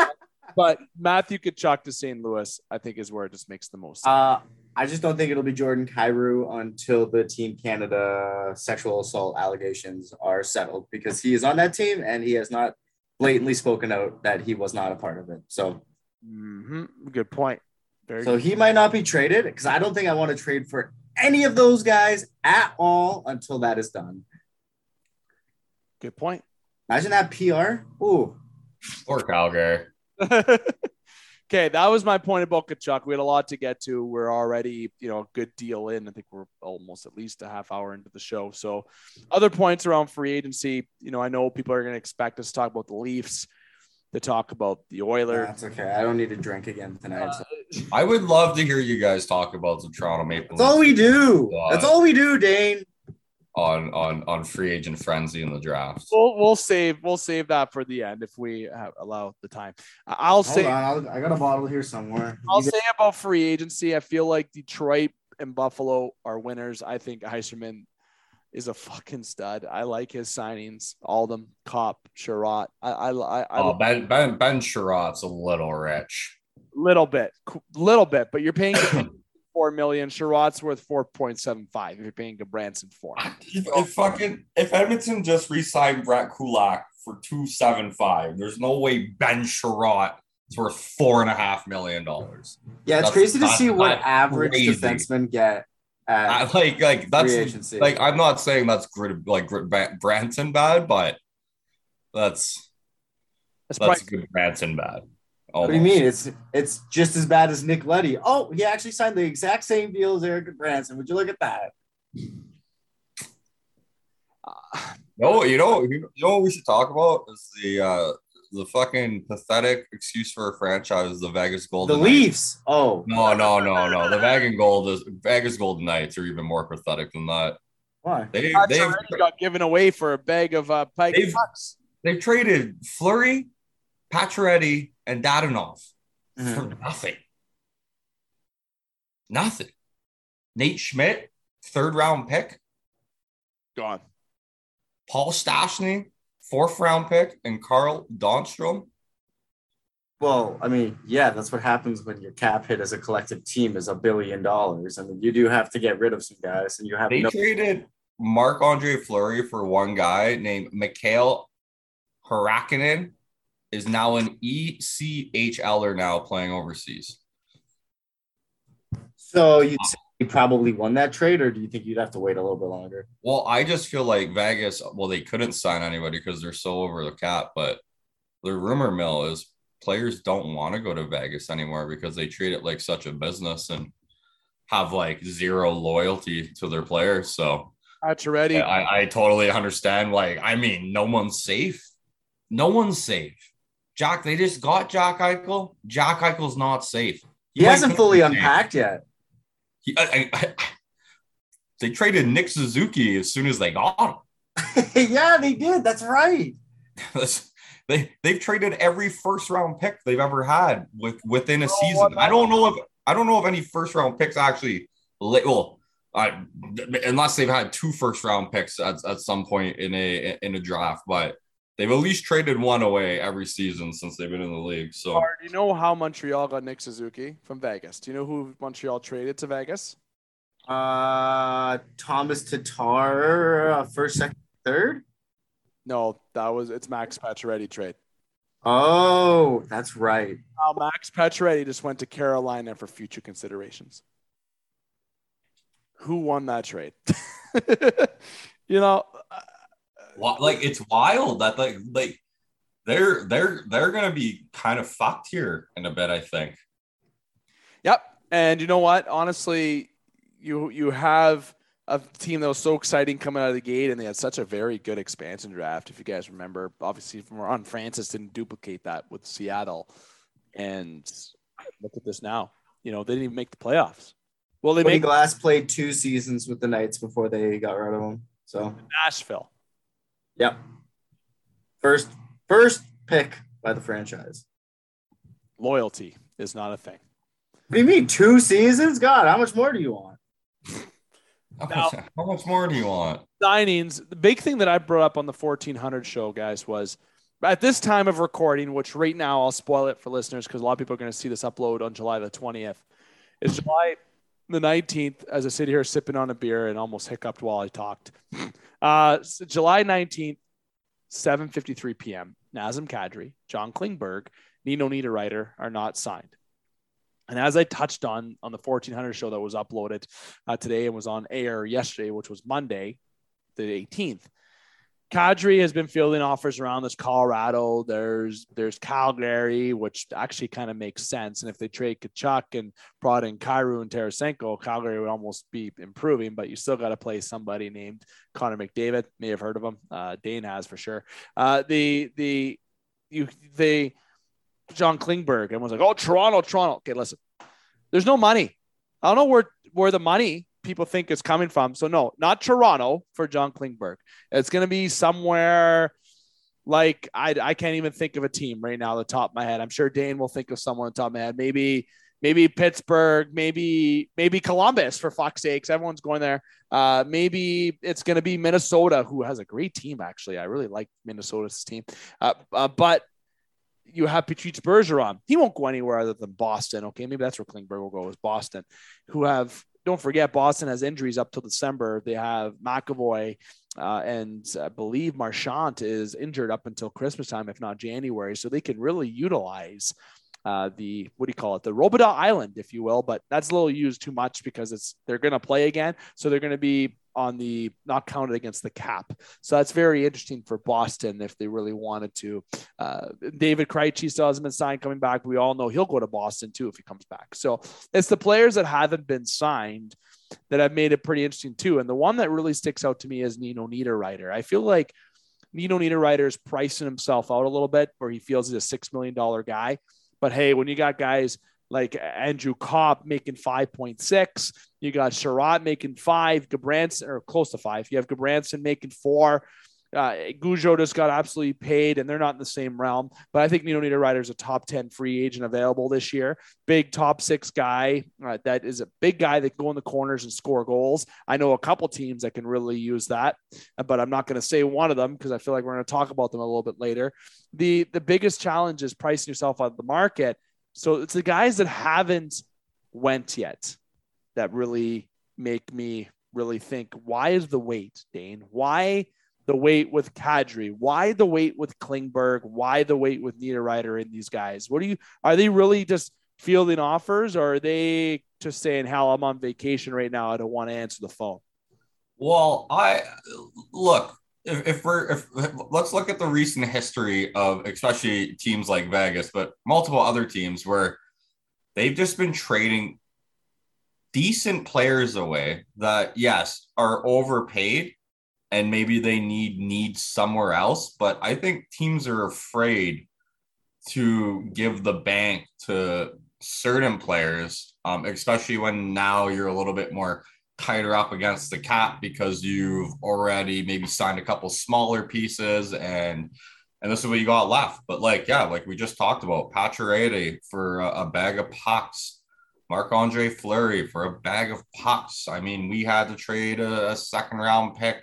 but Matthew Tkachuk to St. Louis, I think, is where it just makes the most. Sense. Uh, I just don't think it'll be Jordan Kyrou until the Team Canada sexual assault allegations are settled because he is on that team and he has not blatantly spoken out that he was not a part of it. So, mm-hmm. good point. Very so good. he might not be traded because I don't think I want to trade for any of those guys at all until that is done. Good point. Imagine that PR. Ooh. Poor Calgary. okay, that was my point about Tkachuk. We had a lot to get to. We're already, you know, a good deal in. I think we're almost at least a half hour into the show. So, other points around free agency. You know, I know people are going to expect us to talk about the Leafs, to talk about the Oilers. That's okay. I don't need to drink again tonight. Uh, so I would love to hear you guys talk about the Toronto Maple. That's all we do. Uh, That's all we do, Dane. On on on free agent frenzy in the draft. We'll we'll save we'll save that for the end if we allow the time. I'll Hold say on, i got a bottle here somewhere. I'll say about free agency. I feel like Detroit and Buffalo are winners. I think Yzerman is a fucking stud. I like his signings. Oldham, Copp, Chiarot. I, I, I, I oh, Ben Ben Ben Chiarot's a little rich. Little bit, little bit, but you're paying four million. Chiarot's worth four point seven five. If you're paying Gudbranson four. If, if fucking if Edmonton just re-signed Brett Kulak for two seven five, there's no way Ben Chiarot is worth four and a half million dollars. Yeah, it's that's, crazy to see what average crazy. defensemen get I, like like that's like I'm not saying that's grit like grit Branson bad, but that's that's, that's Gudbranson bad. Almost. What do you mean? It's it's just as bad as Nick Leddy. Oh, he actually signed the exact same deal as Eric Branson. Would you look at that? no, you know, you know what we should talk about is the uh the fucking pathetic excuse for a franchise the Vegas Golden. The Leafs. Oh no, no, no, no. The Vegas Gold is Vegas Golden Knights are even more pathetic than that. Why? They they got given away for a bag of uh, pike they've, they've traded Fleury, Pacioretty, and Dadonov mm-hmm. for nothing. Nothing. Nate Schmidt, third round pick. Gone. Paul Stastny, fourth round pick, and Carl Dahlstrom. Well, I mean, yeah, that's what happens when your cap hit as a collective team is a billion dollars. I mean, you do have to get rid of some guys, and you have they no- traded Marc Andre Fleury for one guy named Mikael Hakkarainen, is now an ECHLer now playing overseas. So you he probably won that trade, or do you think you'd have to wait a little bit longer? Well, I just feel like Vegas, well, they couldn't sign anybody because they're so over the cap, but the rumor mill is players don't want to go to Vegas anymore because they treat it like such a business and have like zero loyalty to their players. So that's ready. I, I totally understand. Like, I mean, no one's safe. No one's safe. Jack, they just got Jack Eichel. Jack Eichel's not safe. He, he hasn't fully unpacked yet. He, I, I, they traded Nick Suzuki as soon as they got him. yeah, they did. That's right. they they've traded every first round pick they've ever had with within a oh, season. I don't know if I don't know if any first round picks actually well I, unless they've had two first round picks at, at some point in a in a draft, but they've at least traded one away every season since they've been in the league. So, do you know how Montreal got Nick Suzuki from Vegas? Do you know who Montreal traded to Vegas? Uh, Thomas Tatar, uh, first, second, third. No, that was it's Max Pacioretty trade. Oh, that's right. Now Max Pacioretty just went to Carolina for future considerations. Who won that trade? you know, like it's wild that like like they're they're they're gonna be kind of fucked here in a bit. I think. Yep, and you know what? Honestly, you you have a team that was so exciting coming out of the gate, and they had such a very good expansion draft. If you guys remember, obviously from Ron Francis didn't duplicate that with Seattle, and look at this now. You know they didn't even make the playoffs. Well, they made Glass played two seasons with the Knights before they got rid of him. So Nashville. Yep. First first pick by the franchise. Loyalty is not a thing. What do you mean two seasons? God, how much more do you want? Now, how much more do you want? Signings. The big thing that I brought up on the 1400 show, guys, was at this time of recording, which right now I'll spoil it for listeners because a lot of people are going to see this upload on July the 20th. Is July the 19th as I sit here sipping on a beer and almost hiccuped while I talked. Uh, so July 19th, 7.53 p.m., Nazem Kadri, John Klingberg, Nino Niederreiter are not signed. And as I touched on on the 1400 show that was uploaded uh, today and was on air yesterday, which was Monday, the 18th, Kadri has been fielding offers around this Colorado. There's there's Calgary, which actually kind of makes sense. And if they trade Tkachuk and brought in Kyrou and Tarasenko, Calgary would almost be improving. But you still got to play somebody named Connor McDavid. May have heard of him. Uh, Dane has for sure. Uh, the the you they John Klingberg Everyone's like, oh Toronto, Toronto. Okay, listen. There's no money. I don't know where where the money people think is coming from. So no, not Toronto for John Klingberg. It's going to be somewhere like I, I can't even think of a team right now, the top of my head. I'm sure Dane will think of someone on top of my head. Maybe maybe Pittsburgh, maybe maybe Columbus for fuck's sakes. Everyone's going there. Uh, maybe it's going to be Minnesota, who has a great team actually. I really like Minnesota's team. Uh, uh, but you have Patrice Bergeron. He won't go anywhere other than Boston. Okay, maybe that's where Klingberg will go is Boston, who have don't forget Boston has injuries up till December. They have McAvoy uh, and I believe Marchand is injured up until Christmas time, if not January. So they can really utilize uh, the what do you call it, the Robidas Island, if you will. But that's a little used too much because it's they're going to play again, so they're going to be on the not counted against the cap. So that's very interesting for Boston if they really wanted to. Uh, David Krejci still hasn't been signed coming back. We all know he'll go to Boston too if he comes back. So it's the players that haven't been signed that have made it pretty interesting too. And the one that really sticks out to me is Nino Niederreiter. I feel like Nino Niederreiter is pricing himself out a little bit where he feels he's a $6 million guy. But hey, when you got guys like Andrew Copp making 5.6. You got Chiarot making five, Gudbranson or close to five. You have Gudbranson making four. Uh, just got absolutely paid, and they're not in the same realm. But I think Nino Niederreiter is a top 10 free agent available this year. Big top six guy uh, that is a big guy that can go in the corners and score goals. I know a couple teams that can really use that, but I'm not going to say one of them because I feel like we're going to talk about them a little bit later. The, the biggest challenge is pricing yourself out of the market so it's the guys that haven't went yet that really make me really think why is the wait, Dane? Why the wait with Kadri? Why the wait with Klingberg? Why the wait with Niederreiter and these guys? What do you are they really just fielding offers or are they just saying, hell, I'm on vacation right now. I don't want to answer the phone? Well, I look, if, if we're if let's look at the recent history of especially teams like Vegas, but multiple other teams where they've just been trading decent players away that yes are overpaid and maybe they need need somewhere else but i think teams are afraid to give the bank to certain players um, especially when now you're a little bit more tighter up against the cap because you've already maybe signed a couple smaller pieces and and this is what you got left. But like, yeah, like we just talked about, Pacioretty for a, a bag of pucks, Marc Andre Fleury for a bag of pucks. I mean, we had to trade a, a second round pick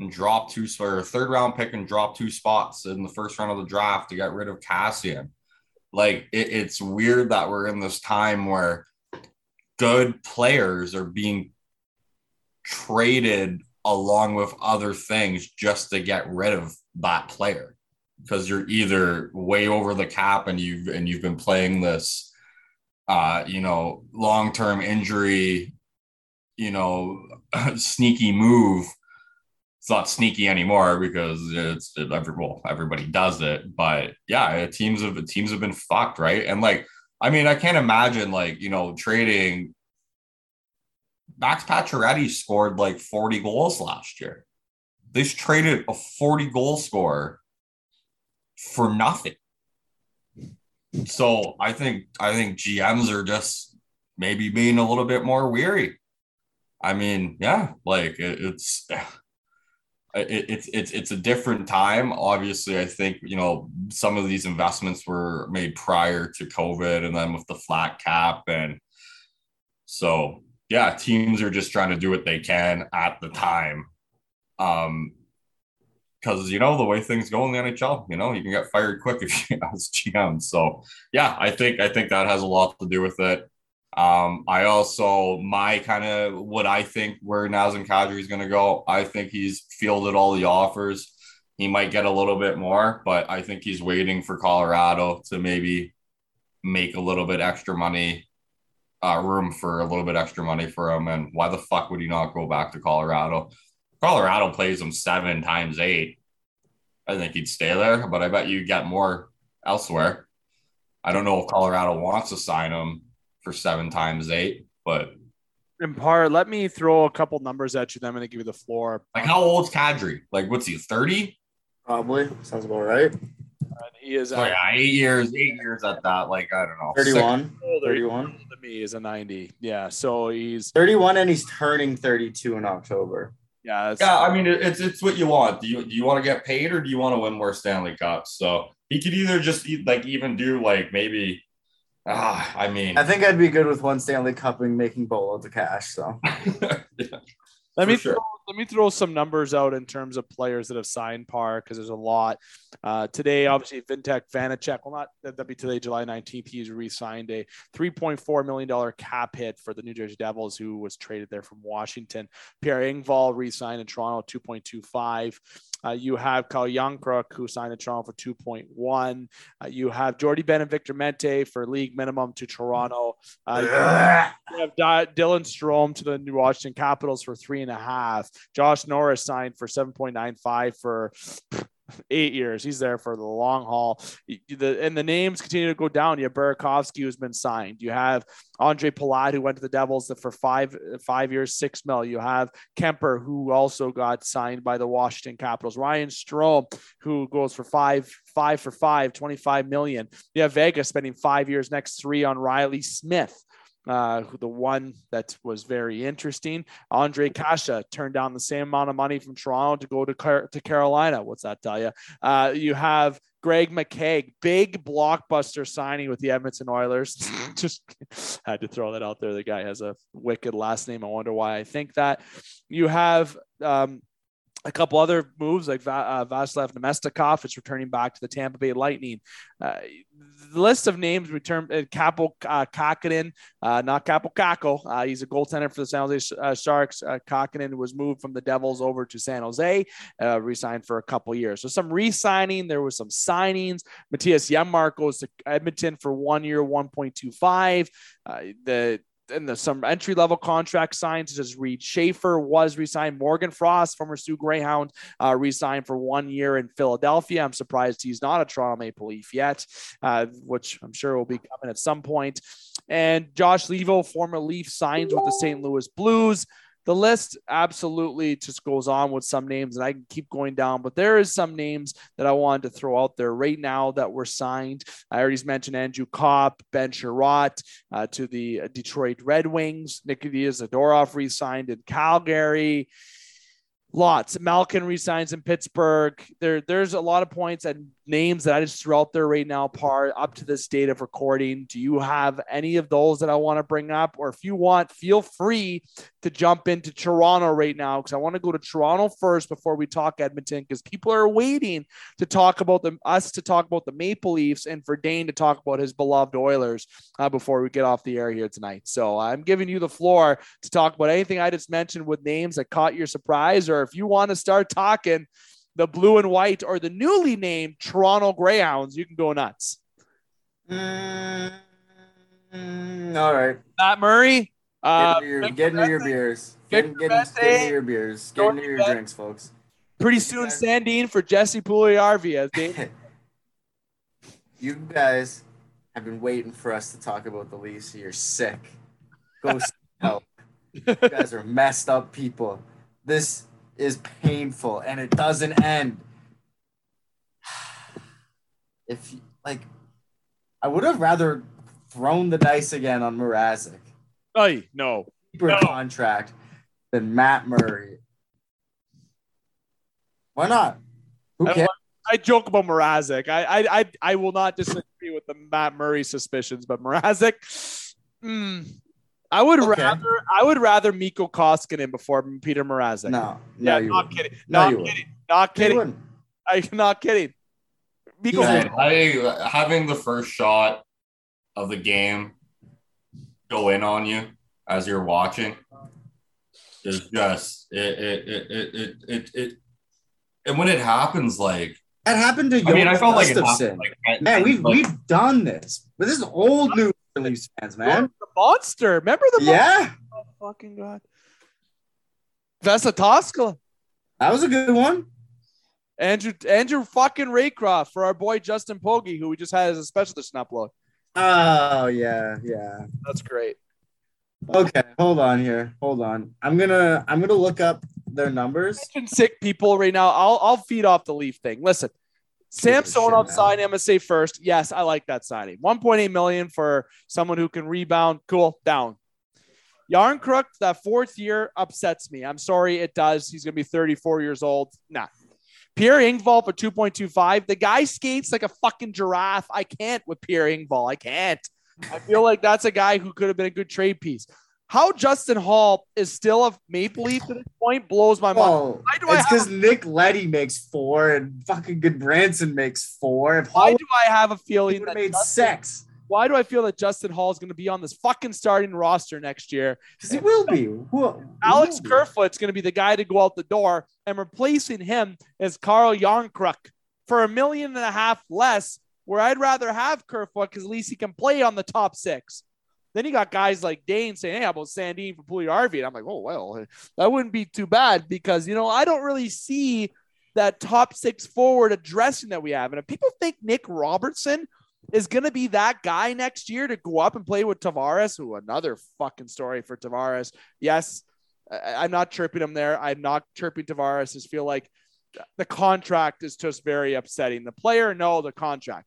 and drop two or third round pick and drop two spots in the first round of the draft to get rid of Cassian. Like, it, it's weird that we're in this time where good players are being traded along with other things just to get rid of that player because you're either way over the cap and you've and you've been playing this uh you know long-term injury you know sneaky move it's not sneaky anymore because it's every well everybody does it but yeah teams have teams have been fucked right and like i mean i can't imagine like you know trading Max Pacioretty scored like 40 goals last year. They traded a 40 goal scorer for nothing. So I think I think GMs are just maybe being a little bit more weary. I mean, yeah, like it, it's it, it's it's it's a different time. Obviously, I think you know some of these investments were made prior to COVID, and then with the flat cap, and so yeah, teams are just trying to do what they can at the time. Um, because you know the way things go in the NHL, you know you can get fired quick if you as GM. So yeah, I think I think that has a lot to do with it. Um, I also my kind of what I think where Nazem Kadri is going to go. I think he's fielded all the offers. He might get a little bit more, but I think he's waiting for Colorado to maybe make a little bit extra money uh, room for a little bit extra money for him. And why the fuck would he not go back to Colorado? Colorado plays him seven times eight. I think he'd stay there, but I bet you get more elsewhere. I don't know if Colorado wants to sign him for seven times eight, but in part, let me throw a couple numbers at you. Then I'm going to give you the floor. Like, how old's Kadri? Like, what's he, 30? Probably. Sounds about right. he is. Oh, yeah, eight years, eight years at that. Like, I don't know. 31. 31. To me is a 90. Yeah. So he's 31 and he's turning 32 in October. Yeah. Yeah. I mean, it's it's what you want. Do you do you want to get paid or do you want to win more Stanley Cups? So he could either just like even do like maybe. Ah, I mean, I think I'd be good with one Stanley Cup and making boatloads of cash. So yeah. Let me sure. throw, let me throw some numbers out in terms of players that have signed par because there's a lot. Uh, today, obviously, Vitek Vanecek, well, not that'd be today, July 19th. He's re-signed a 3.4 million dollar cap hit for the New Jersey Devils, who was traded there from Washington. Pierre Engvall re-signed in Toronto, 2.25. Uh, you have Calle Järnkrok, who signed in Toronto for 2.1. Uh, you have Jordie Benn and Victor Mete for league minimum to Toronto. Uh, you have Dylan Strome to the New Washington Capitals for three and a half. Josh Norris signed for 7.95 for eight years. He's there for the long haul. The, and the names continue to go down. You have Burakovsky, who's been signed. You have Andre Palat, who went to the Devils for five five years, six mil. You have Kemper, who also got signed by the Washington Capitals. Ryan Strome, who goes for five five for five, 25 million. You have Vegas spending five years, next three on Reilly Smith uh, the one that was very interesting. Ondrej Kase turned down the same amount of money from Toronto to go to, Car- to Carolina. What's that tell you? Uh, you have Greg McKegg, big blockbuster signing with the Edmonton Oilers. Just had to throw that out there. The guy has a wicked last name. I wonder why I think that. You have um, a couple other moves like uh, Vasiliev Namestnikov is returning back to the Tampa Bay Lightning. Uh, the list of names returned uh, Kaapo uh, Kahkonen, uh, not Kaapo Kakko. Uh, he's a goaltender for the San Jose uh, Sharks. Uh, Kahkonen was moved from the Devils over to San Jose, uh, re-signed for a couple years. So some re-signing. There was some signings. Mattias Janmark goes to Edmonton for one year, 1.25. Uh, the and the, some entry level contract signs such as Reid Schaefer was resigned. Morgan Frost, former Soo Greyhound, uh, resigned for one year in Philadelphia. I'm surprised he's not a Toronto Maple Leaf yet, uh, which I'm sure will be coming at some point. And Josh Leivo, former Leaf, signs with the St. Louis Blues the list absolutely just goes on with some names, and I can keep going down. But there is some names that I wanted to throw out there right now that were signed. I already mentioned Andrew Copp, Ben Chiarot uh, to the Detroit Red Wings. Nikita Zadorov re-signed in Calgary. Lots. Malkin resigns in Pittsburgh. There, there's a lot of points and names that I just threw out there right now, par up to this date of recording. Do you have any of those that I want to bring up? Or if you want, feel free to jump into Toronto right now because I want to go to Toronto first before we talk Edmonton because people are waiting to talk about them, us to talk about the Maple Leafs and for Dane to talk about his beloved Oilers uh, before we get off the air here tonight. So I'm giving you the floor to talk about anything I just mentioned with names that caught your surprise, or if you want to start talking the blue and white or the newly named Toronto Greyhounds, you can go nuts. Mm, all right. Matt Murray. Uh, get into your, get into your beers. Get, get, get, into your beers. Get into your drinks, folks. Pretty soon, Sandin for Jesse Puljujarvi. you guys have been waiting for us to talk about the Leafs. You're sick. Go help. you guys are messed up people. This is painful and it doesn't end. If like, I would have rather thrown the dice again on Mrazek. Oh no, Deeper no. contract than Matt Murray. Why not? Who cares? I, I joke about Mrazek. I, I I I will not disagree with the Matt Murray suspicions, but Mrazek, mm, I would okay. rather I would rather Mikko Koskinen before Peter Mrazek. No, no, yeah, not kidding. No, not kidding. Not kidding. I'm not kidding. Mikko yeah, I, having the first shot of the game go in on you as you're watching is just it it it it it, it, it and when it happens like that happened to you, I mean I felt like, it happened, like man we've like, we've done this but this is old news Leafs fans, man. The monster. Remember the yeah. Oh, fucking god. Vesa Toskala. That was a good one. Andrew Andrew fucking Raycroft for our boy Justin Pogge, who we just had as a specialist upload. Oh yeah, yeah. That's great. Okay, hold on here. Hold on. I'm gonna I'm gonna look up their numbers. Sick people right now. I'll I'll feed off the Leaf thing. Listen, Samsonov sign MSA first. Yes, I like that signing. 1.8 million for someone who can rebound. Cool. Down. Järnkrok, that fourth year upsets me. I'm sorry, it does. He's gonna be 34 years old. Nah. Pierre Engvall for 2.25. The guy skates like a fucking giraffe. I can't with Pierre Engvall. I can't. I feel like that's a guy who could have been a good trade piece. How Justin Holl is still a Maple Leaf at this point blows my mind. Oh, why do it's because a- Nick Leddy makes four and fucking Gudbranson makes four. If why Holl- do I have a feeling that made Justin, sex? Why do I feel that Justin Holl is going to be on this fucking starting roster next year? Because he will be. Who, Alex Kerfoot's going to be the guy to go out the door, and replacing him is Carl Järnkrok for a million and a half less. Where I'd rather have Kerfoot because at least he can play on the top six. Then you got guys like Dane saying, Hey, how about Sandin for Puljujarvi? And I'm like, Oh, well, that wouldn't be too bad because, you know, I don't really see that top six forward addressing that we have. And if people think Nick Robertson is going to be that guy next year to go up and play with Tavares, who another fucking story for Tavares. Yes, I'm not chirping him there. I'm not chirping Tavares. I just feel like the contract is just very upsetting. The player, no, the contract.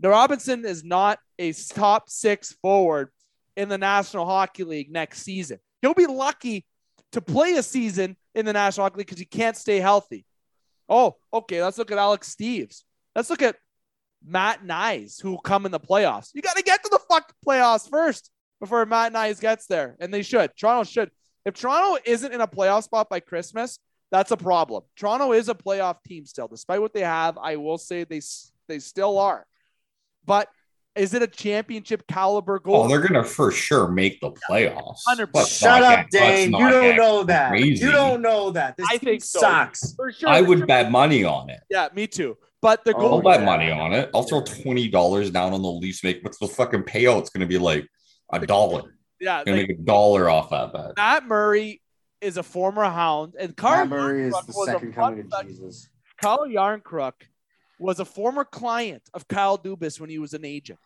The Robinson is not a top six forward in the National Hockey League next season. He'll be lucky to play a season in the National Hockey League because he can't stay healthy. Oh, okay. Let's look at Alex Steeves. Let's look at Matt Knies, who will come in the playoffs. You got to get to the fuck playoffs first before Matt Knies gets there. And they should. Toronto should. If Toronto isn't in a playoff spot by Christmas, that's a problem. Toronto is a playoff team still, despite what they have. I will say they they still are. But is it a championship caliber goal? Oh, they're gonna for sure make the playoffs. Shut up, Dane. You don't know that. Crazy. You don't know that. This I think so. sucks. For sure. I would bet money on it. Yeah, me too. But the oh goal. I'll bet money on it. I'll throw twenty dollars down on the Leafs make, but the fucking payout's gonna be like a dollar. Yeah, gonna like, make a dollar off that bet. Matt Murray is a former Hound, and Carl Matt Murray is the second coming of Jesus. Calle Järnkrok was a former client of Kyle Dubas when he was an agent.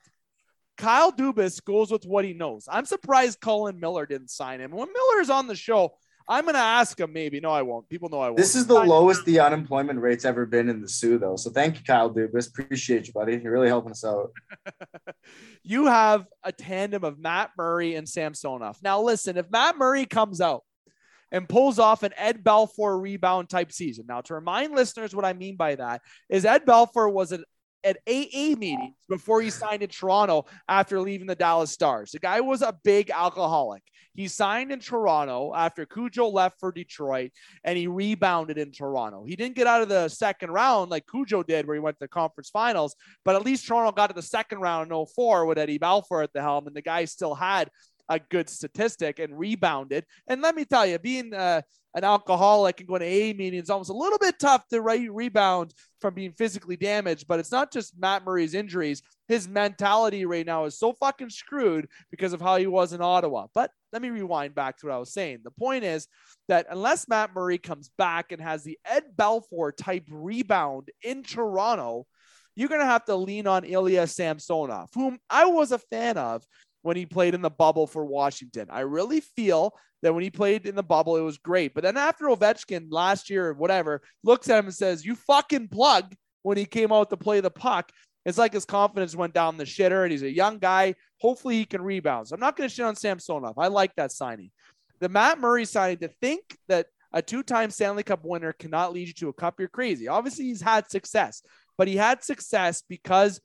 Kyle Dubas goes with what he knows. I'm surprised Colin Miller didn't sign him. When Miller's on the show, I'm going to ask him maybe. No, I won't. People know I won't. This is the lowest the unemployment rate's ever been in the Soo, though. So thank you, Kyle Dubas. Appreciate you, buddy. You're really helping us out. you have a tandem of Matt Murray and Samsonov. Now, listen, if Matt Murray comes out and pulls off an Ed Belfour rebound type season. Now, to remind listeners what I mean by that is Ed Belfour was an at AA meetings before he signed in Toronto after leaving the Dallas Stars. The guy was a big alcoholic. He signed in Toronto after Cujo left for Detroit and he rebounded in Toronto. He didn't get out of the second round like Cujo did, where he went to the conference finals, but at least Toronto got to the second round in 04 with Eddie Belfour at the helm, and the guy still had a good statistic and rebounded. And let me tell you, being uh, an alcoholic and going to A meetings almost a little bit tough to re- rebound from being physically damaged. But it's not just Matt Murray's injuries. His mentality right now is so fucking screwed because of how he was in Ottawa. But let me rewind back to what I was saying. The point is that unless Matt Murray comes back and has the Ed Belfour type rebound in Toronto, you're going to have to lean on Ilya Samsonov, whom I was a fan of when he played in the bubble for Washington. I really feel that when he played in the bubble, it was great. But then after Ovechkin last year or whatever looks at him and says, You fucking plug when he came out to play the puck, it's like his confidence went down the shitter and he's a young guy. Hopefully he can rebound. So I'm not going to shit on Samsonov. I like that signing. The Matt Murray signing to think that a two time Stanley Cup winner cannot lead you to a cup, you're crazy. Obviously, he's had success, but he had success because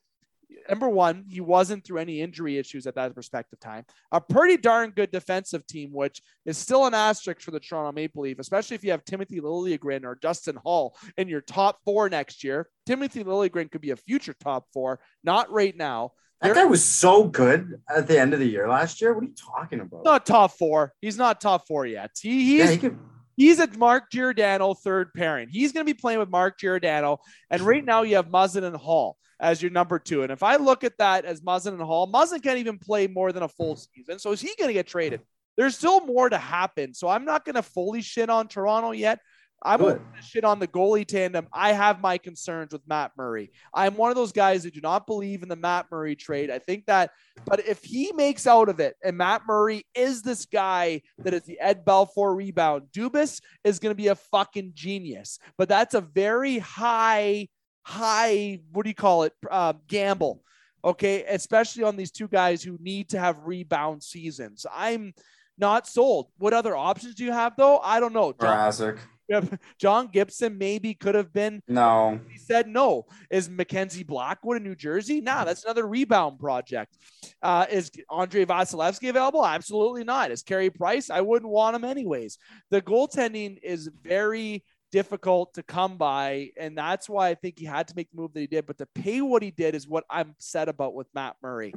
number one, he wasn't through any injury issues at that perspective time. A pretty darn good defensive team, which is still an asterisk for the Toronto Maple Leaf, especially if you have Timothy Liljegren or Justin Holl in your top four next year. Timothy Liljegren could be a future top four, not right now. That guy was so good at the end of the year last year. What are you talking about? Not top four. He's not top four yet. He, he's yeah, he could... he's a Mark Giordano third pairing. He's going to be playing with Mark Giordano, and right now you have Muzzin and Holl as your number two. And if I look at that as Muzzin and Holl, Muzzin can't even play more than a full mm-hmm. season. So is he going to get traded? There's still more to happen. So I'm not going to fully shit on Toronto yet. I'm going to shit on the goalie tandem. I have my concerns with Matt Murray. I'm one of those guys who do not believe in the Matt Murray trade. I think that, but if he makes out of it and Matt Murray is this guy that is the Ed Belfour rebound, Dubas is going to be a fucking genius. But that's a very high high, what do you call it, uh, gamble. Okay, especially on these two guys who need to have rebound seasons. I'm not sold. What other options do you have though? I don't know. John, John Gibson maybe could have been. No. He said no. Is Mackenzie Blackwood in New Jersey? Nah, that's another rebound project. Uh, is Andrei Vasilevskiy available? Absolutely not. Is Carey Price? I wouldn't want him anyways. The goaltending is very difficult to come by. And that's why I think he had to make the move that he did. But to pay what he did is what I'm upset about with Matt Murray.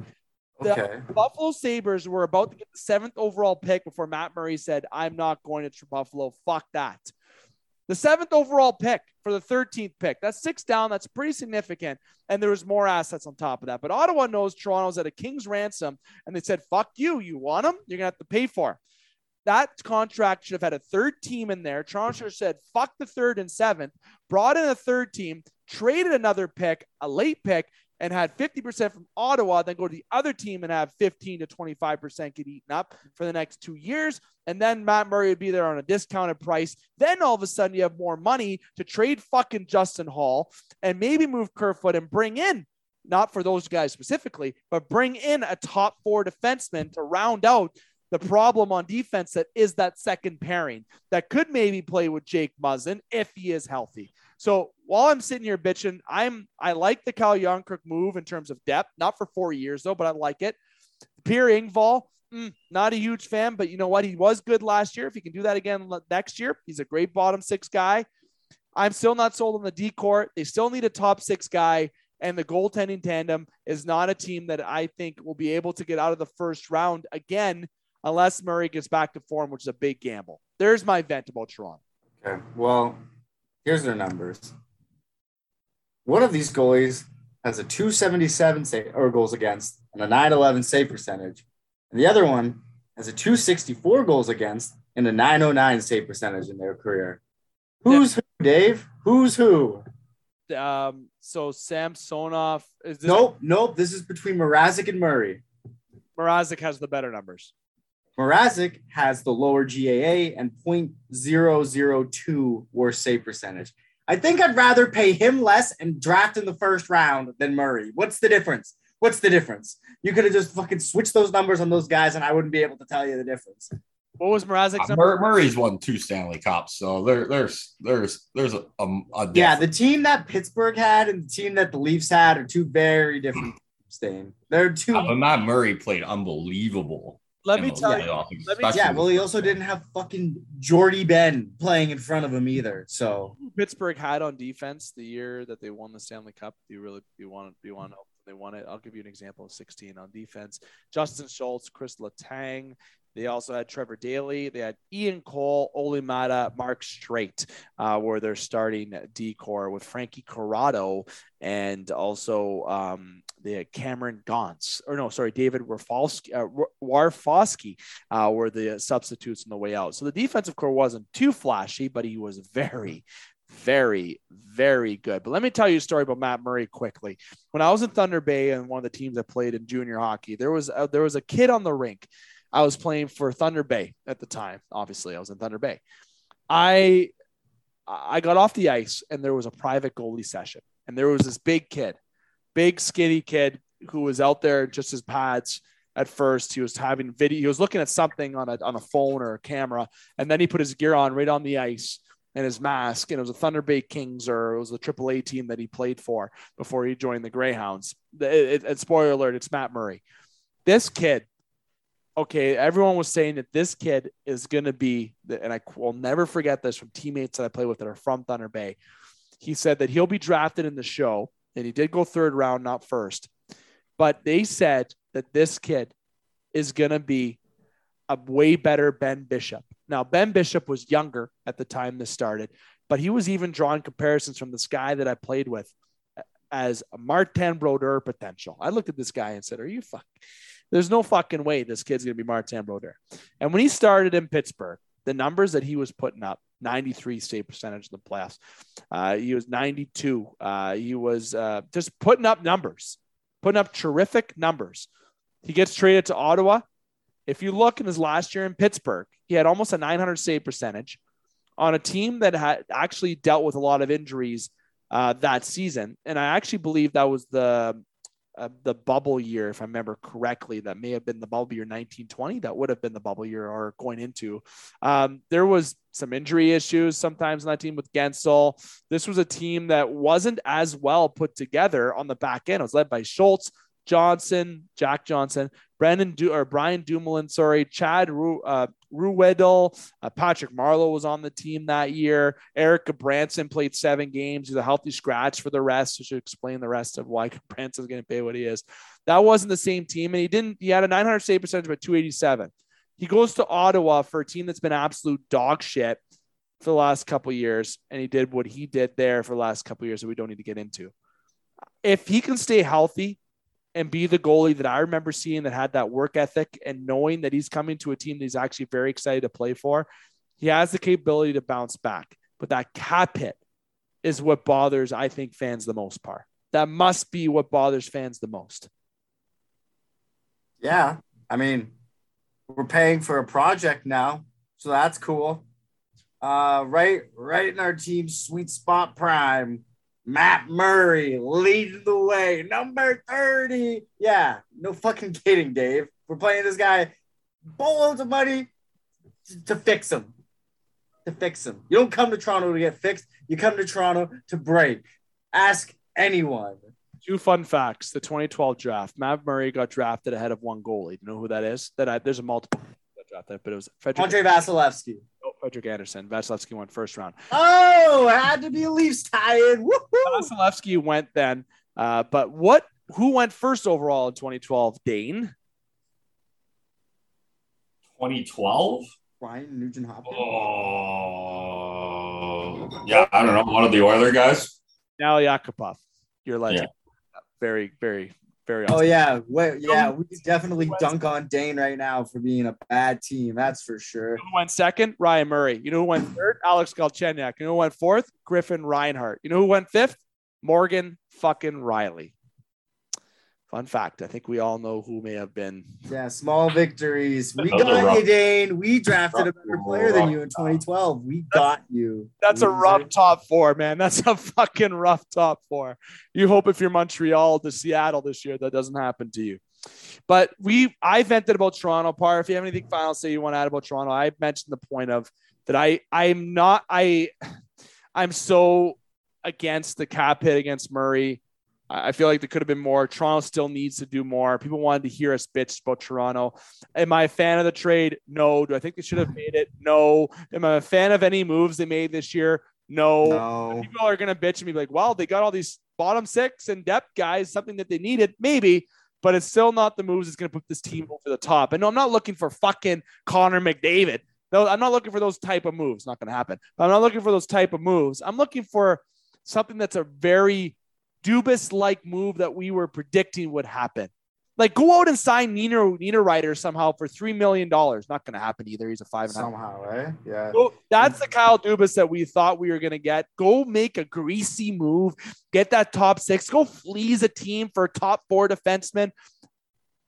The okay. Buffalo Sabres were about to get the seventh overall pick before Matt Murray said, I'm not going to Buffalo. Fuck that. The seventh overall pick for the 13th pick. That's six down. That's pretty significant. And there was more assets on top of that. But Ottawa knows Toronto's at a king's ransom. And they said, fuck you. You want them? You're going to have to pay for that contract should have had a third team in there. Toronto mm-hmm. said, fuck the third and seventh, brought in a third team, traded another pick, a late pick, and had 50% from Ottawa, then go to the other team and have 15 to 25% get eaten up for the next two years. And then Matt Murray would be there on a discounted price. Then all of a sudden you have more money to trade fucking Justin Holl and maybe move Kerfoot and bring in, not for those guys specifically, but bring in a top four defenseman to round out the problem on defense that is that second pairing that could maybe play with Jake Muzzin if he is healthy. So while I'm sitting here bitching, I'm I like the Calle Jarnkrok move in terms of depth, not for four years though, but I like it. Pierre Engvall, mm, not a huge fan, but you know what? He was good last year. If he can do that again next year, he's a great bottom six guy. I'm still not sold on the decor. They still need a top six guy. And the goaltending tandem is not a team that I think will be able to get out of the first round again unless Murray gets back to form, which is a big gamble. There's my vent about Toronto. Okay. Well, here's their numbers. One of these goalies has a 277 save or goals against and a 911 save percentage. And the other one has a 264 goals against and a 909 save percentage in their career. Who's yeah. who, Dave? Who's who? Um, so Samsonov is this Nope, nope. This is between Mrazek and Murray. Mrazek has the better numbers. Mrazek has the lower GAA and 0.002 worst save percentage. I think I'd rather pay him less and draft in the first round than Murray. What's the difference? What's the difference? You could have just fucking switched those numbers on those guys, and I wouldn't be able to tell you the difference. What was Mrazek's uh, Murray's won two Stanley Cups, so there, there's there's there's a, a, a yeah. The team that Pittsburgh had and the team that the Leafs had are two very different. teams. They're two. Uh, but Matt Murray played unbelievable let me tell you. Let me, yeah, well, he also didn't have fucking Jordie Benn playing in front of him either. So Pittsburgh had on defense the year that they won the Stanley Cup. Do you really do you want do you want to they won it? I'll give you an example of 16 on defense. Justin Schultz, Chris Letang, they also had Trevor Daley. They had Ian Cole, Olli Maatta, Mark Streit, uh, where they're starting decor with Frankie Corrado and also um, had Cameron Gaunce, or no, sorry, David Warfalski, uh, Warfosky uh, were the substitutes on the way out. So the defensive core wasn't too flashy, but he was very, very, very good. But let me tell you a story about Matt Murray quickly. When I was in Thunder Bay and one of the teams I played in junior hockey, there was a, there was a kid on the rink I was playing for Thunder Bay at the time. Obviously, I was in Thunder Bay. I I got off the ice and there was a private goalie session, and there was this big kid, big skinny kid who was out there just his pads. At first, he was having video. He was looking at something on a on a phone or a camera, and then he put his gear on right on the ice and his mask. And it was a Thunder Bay Kings or it was the AAA team that he played for before he joined the Greyhounds. It, it, spoiler alert: it's Matt Murray. This kid okay, everyone was saying that this kid is going to be, and I will never forget this from teammates that I play with that are from Thunder Bay. He said that he'll be drafted in the show, and he did go third round, not first. But they said that this kid is going to be a way better Ben Bishop. Now, Ben Bishop was younger at the time this started, but he was even drawing comparisons from this guy that I played with as Martin Brodeur potential. I looked at this guy and said, Are you fuck? There's no fucking way this kid's going to be Martin Brodeur. And when he started in Pittsburgh, the numbers that he was putting up 93 save percentage in the playoffs. Uh, he was 92. Uh, he was uh, just putting up numbers, putting up terrific numbers. He gets traded to Ottawa. If you look in his last year in Pittsburgh, he had almost a 900 save percentage on a team that had actually dealt with a lot of injuries uh, that season. And I actually believe that was the uh, the bubble year, if I remember correctly, that may have been the bubble year 1920. That would have been the bubble year or going into. Um, there was some injury issues sometimes on that team with Guentzel. This was a team that wasn't as well put together on the back end. It was led by Schultz, Johnson, Jack Johnson, Brandon du- or Brian Dumoulin, sorry, Chad Ru- uh, Ruhwedel, uh, Patrick Marleau was on the team that year. Erik Gudbranson played seven games. He's a healthy scratch for the rest. I should explain the rest of why Branson's going to pay what he is. That wasn't the same team, and he didn't. He had a 900 save percentage, but 287. He goes to Ottawa for a team that's been absolute dog shit for the last couple years, and he did what he did there for the last couple years that we don't need to get into. If he can stay healthy and be the goalie that I remember seeing that had that work ethic and knowing that he's coming to a team that he's actually very excited to play for, he has the capability to bounce back. But that cap hit is what bothers, I think, fans the most part. That must be what bothers fans the most. Yeah. I mean, we're paying for a project now, so that's cool. Uh, right, right in our team's sweet spot prime Matt Murray leading the way, number 30. Yeah, no fucking kidding, Dave. We're playing this guy boatloads of money to, to fix him. To fix him. You don't come to Toronto to get fixed. You come to Toronto to break. Ask anyone. Two fun facts: the 2012 draft, Matt Murray got drafted ahead of one goalie. Do you know who that is? That I, there's a multiple drafted, but it was Frederick Andrei Vasilevskiy. Frederik Andersen. Vasilevskiy went first round. Oh, had to be a Leafs tie-in. Vasilevskiy went then. Uh, but what? Who went first overall in 2012? Dane. 2012. Ryan Nugent Hopkins. Oh, yeah. I don't know. One of the Oiler guys. Now Yakupov. You're legend. Yeah. Very, very very oh, awesome. Oh yeah, Wait, yeah, we definitely dunk on Dane right now for being a bad team. That's for sure. You know who went second? Ryan Murray. You know who went third? Alex Galchenyuk. You know who went fourth? Griffin Reinhart. You know who went fifth? Morgan fucking Rielly. Fun fact. I think we all know who may have been. Yeah, small victories. We got you, Dane. We drafted a better player than you in 2012. We got you. That's a rough top four, man. That's a fucking rough top four. You hope if you're Montreal to Seattle this year, that doesn't happen to you. But we, I vented about Toronto. Parr, if you have anything final say you want to add about Toronto, I mentioned the point of that. I, I'm not. I, I'm so against the cap hit against Murray. I feel like there could have been more. Toronto still needs to do more. People wanted to hear us bitch about Toronto. Am I a fan of the trade? No. Do I think they should have made it? No. Am I a fan of any moves they made this year? No. no. People are going to bitch and be like, well, they got all these bottom six and depth guys, something that they needed, maybe, but it's still not the moves that's going to put this team over the top. And no, I'm not looking for fucking Connor McDavid. No, I'm not looking for those type of moves. Not going to happen. But I'm not looking for those type of moves. I'm looking for something that's a very Dubas like move that we were predicting would happen. Like go out and sign Nino Niederreiter somehow for three million dollars. Not going to happen either. He's a five and somehow, right? Yeah. So that's the Kyle Dubas that we thought we were going to get. Go make a greasy move. Get that top six. Go fleas a team for top four defenseman.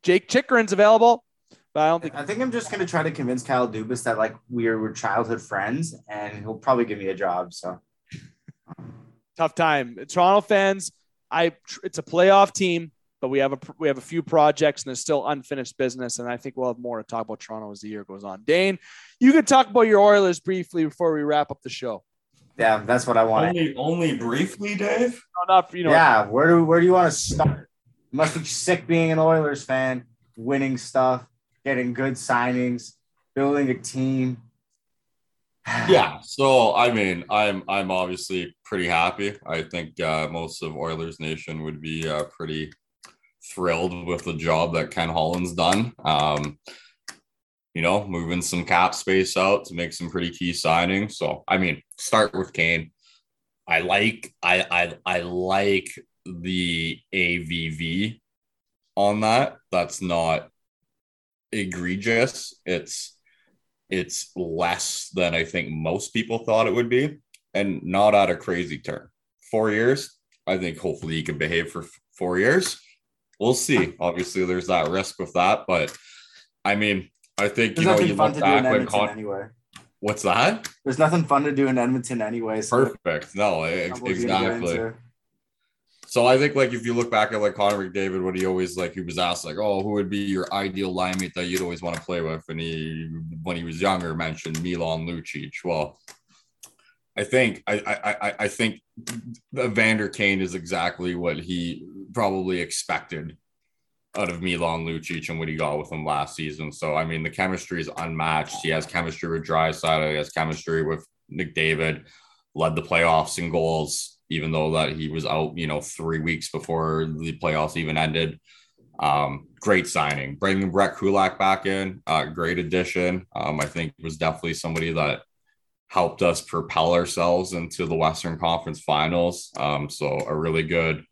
Jake Chychrun's available. But I don't think I think I'm just gonna try to convince Kyle Dubas that like we are childhood friends and he'll probably give me a job. So tough time. Toronto fans, I it's a playoff team, but we have a we have a few projects and there's still unfinished business, and I think we'll have more to talk about Toronto as the year goes on. Dane, you can talk about your Oilers briefly before we wrap up the show. Yeah, that's what I want. Only, only briefly, Dave. No, not you know. Yeah, where do where do you want to start? You must be sick being an Oilers fan, winning stuff, getting good signings, building a team yeah. So i mean i'm i'm obviously pretty happy. I think uh, most of oilers nation would be uh, pretty thrilled with the job that ken holland's done. Um, you know moving some cap space out to make some pretty key signings. So i mean start with kane. I like i i, I like the AAV on that. That's not egregious. It's it's less than I think most people thought it would be, and not at a crazy turn. Four years, I think hopefully he can behave for four years. We'll see. Obviously, there's that risk with that, but I mean, I think there's you know you look back when Con- anyway. What's that? There's nothing fun to do in Edmonton anyway. So Perfect. No, exactly. So I think like if you look back at like Connor McDavid, when he always like he was asked like, oh, who would be your ideal line mate that you'd always want to play with, and he when he was younger mentioned Milan Lucic. Well, I think I I I think Vander Kane is exactly what he probably expected out of Milan Lucic and what he got with him last season. So I mean, the chemistry is unmatched. He has chemistry with Draisaitl. He has chemistry with McDavid. Led the playoffs in goals even though that he was out, you know, three weeks before the playoffs even ended. Um, great signing. Bringing Brett Kulak back in, uh, great addition. Um, I think was definitely somebody that helped us propel ourselves into the Western Conference Finals. Um, so a really good,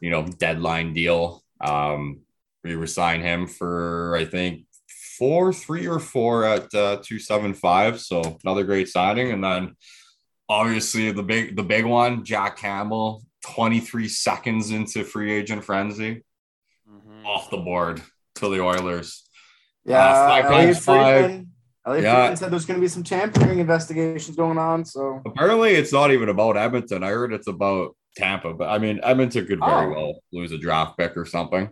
you know, deadline deal. Um, we resigned him for I think four, three or four at uh, two seven five. So another great signing, and then obviously the big the big one, Jack Campbell, 23 seconds into free agent frenzy, mm-hmm. off the board to the Oilers. Yeah, uh, Elliot Friedman, Elliot yeah. Friedman said there's going to be some tampering investigations going on. So apparently, it's not even about Edmonton. I heard it's about Tampa, but I mean, Edmonton could very oh. well lose a draft pick or something.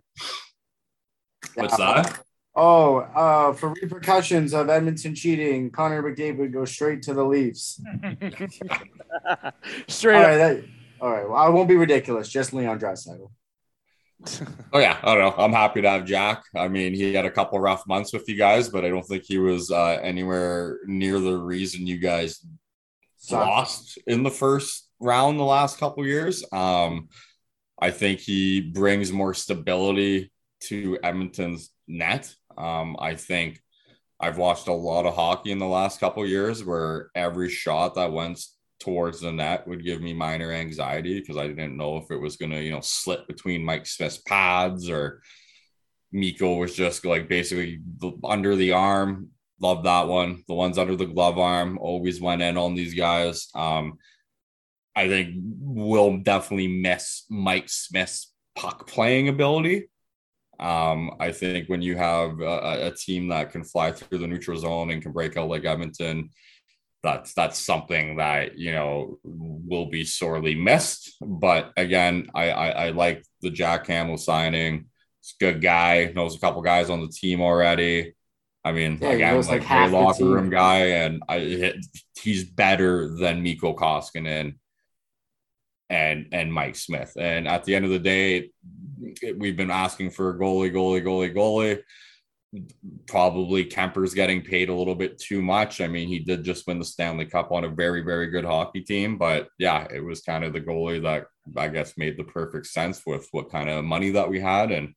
What's that? Oh, uh, for repercussions of Edmonton cheating, Connor McDavid goes straight to the Leafs. straight all right, that, all right. Well, I won't be ridiculous. Just Leon Draisaitl. oh yeah, I don't know. I'm happy to have Jack. I mean, he had a couple rough months with you guys, but I don't think he was uh, anywhere near the reason you guys Sorry. lost in the first round the last couple years. Um, I think he brings more stability to Edmonton's net. Um, I think I've watched a lot of hockey in the last couple years where every shot that went towards the net would give me minor anxiety because I didn't know if it was going to, you know, slip between Mike Smith's pads or Mikko was just like basically under the arm. Love that one. The ones under the glove arm always went in on these guys. Um, I think we'll definitely miss Mike Smith's puck playing ability. Um, I think when you have a, a, team that can fly through the neutral zone and can break out like Edmonton, that's that's something that you know will be sorely missed. But again, I I, I like the Jack Campbell signing. It's a good guy. Knows a couple guys on the team already. I mean, yeah, again, like, like half locker room guy, and I he's better than Mikko Koskinen and and Mike Smith. And at the end of the day, we've been asking for a goalie, goalie, goalie, goalie. Probably Kuemper's getting paid a little bit too much. I mean, he did just win the Stanley Cup on a very, very good hockey team, but yeah, it was kind of the goalie that I guess made the perfect sense with what kind of money that we had and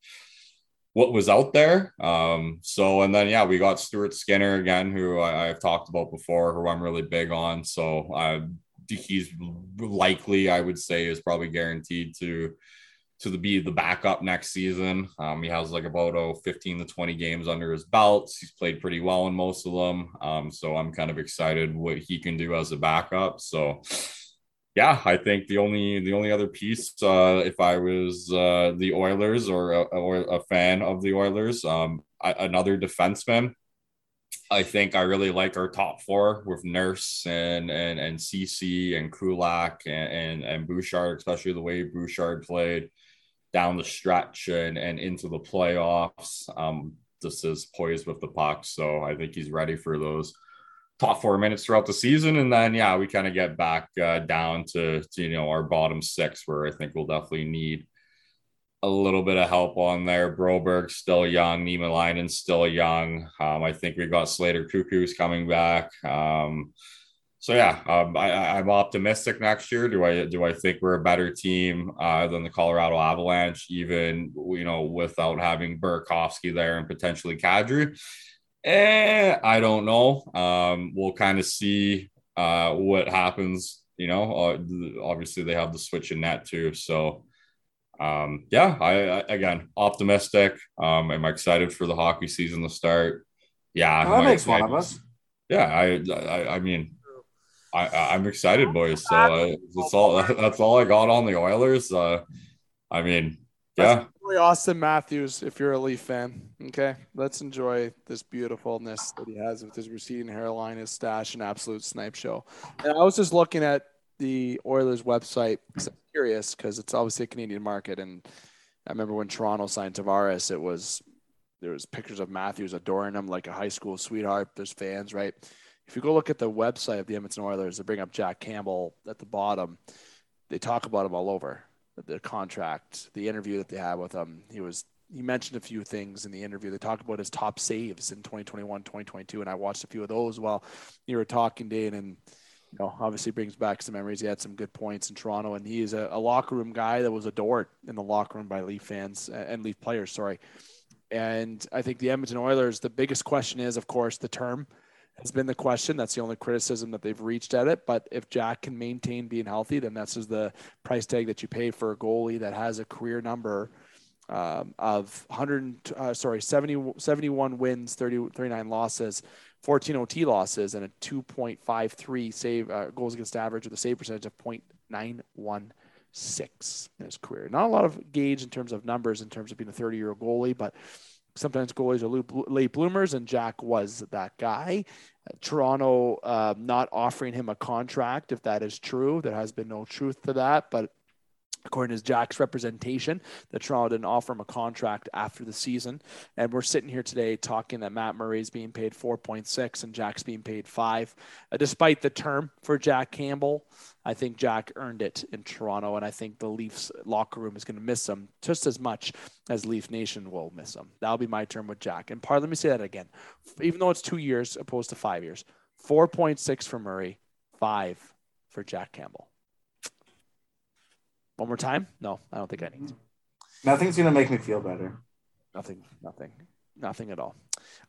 what was out there. Um, so, and then yeah, we got Stuart Skinner again, who I, have talked about before, who I'm really big on. So, uh, he's likely, I would say, is probably guaranteed to to the, be the backup next season. Um, he has like about oh, 15 to 20 games under his belts. He's played pretty well in most of them. Um, so I'm kind of excited what he can do as a backup. So yeah, I think the only the only other piece, uh, if I was uh, the Oilers or a, or a fan of the Oilers, um, I, another defenseman. I think I really like our top four with Nurse and and and Ceci and Kulak and, and and Bouchard, especially the way Bouchard played down the stretch and, and into the playoffs. Um, this is poised with the puck. So I think he's ready for those top four minutes throughout the season. And then, yeah, we kind of get back uh, down to, to, you know, our bottom six, where I think we'll definitely need a little bit of help on there. Broberg still young, Niemelainen still young. Um, I think we got Slater Koekkoek's coming back. Um, so yeah, um, I, am optimistic next year. Do I do I think we're a better team uh, than the Colorado Avalanche, even you know without having Burakovsky there and potentially Kadri? Eh, I don't know. Um, we'll kind of see uh, what happens. You know, uh, obviously they have the switch in net too. So um, yeah, I, I, again optimistic. Um, I'm excited for the hockey season to start. Yeah, well, that makes one of us. Yeah, I, I, I mean, I, I'm excited, boys. So uh, that's all. That's all I got on the Oilers. Uh, I mean, yeah, Auston Matthews, if you're a Leaf fan. Okay, let's enjoy this beautifulness that he has with his receding hairline, his stash, and absolute snipe show. And I was just looking at the Oilers website. Curious because it's obviously a Canadian market, and I remember when Toronto signed Tavares, it was there was pictures of Matthews adoring him like a high school sweetheart. There's fans, right? If you go look at the website of the Edmonton Oilers, they bring up Jack Campbell at the bottom. They talk about him all over the contract, the interview that they had with him. He was he mentioned a few things in the interview. They talked about his top saves in 2021, 2022, and I watched a few of those while you were talking, Dane, and you know, obviously brings back some memories. He had some good points in Toronto, and he is a, a locker room guy that was adored in the locker room by Leaf fans and Leaf players. Sorry, and I think the Edmonton Oilers. The biggest question is, of course, the term has been the question. That's the only criticism that they've reached at it. But if Jack can maintain being healthy, then that's just the price tag that you pay for a goalie that has a career number um, of 100, uh, sorry, 70, 71 wins, 30, 39 losses, 14 OT losses, and a 2.53 save uh, goals against average with a save percentage of 0.916 in his career. Not a lot of gauge in terms of numbers in terms of being a 30 year old goalie, but sometimes goalies are late bloomers, and Jack was that guy. Toronto uh, not offering him a contract, if that is true. There has been no truth to that, but according to Jack's representation, that Toronto didn't offer him a contract after the season. And we're sitting here today talking that Matt Murray is being paid 4.6 and Jack's being paid five. Uh, despite the term for Jack Campbell, I think Jack earned it in Toronto. And I think the Leafs locker room is going to miss him just as much as Leaf Nation will miss him. That'll be my term with Jack. And part, let me say that again. Even though it's two years opposed to five years, 4.6 for Murray, five for Jack Campbell. One more time? No, I don't think I need to. Nothing's gonna make me feel better. Nothing, nothing, nothing at all.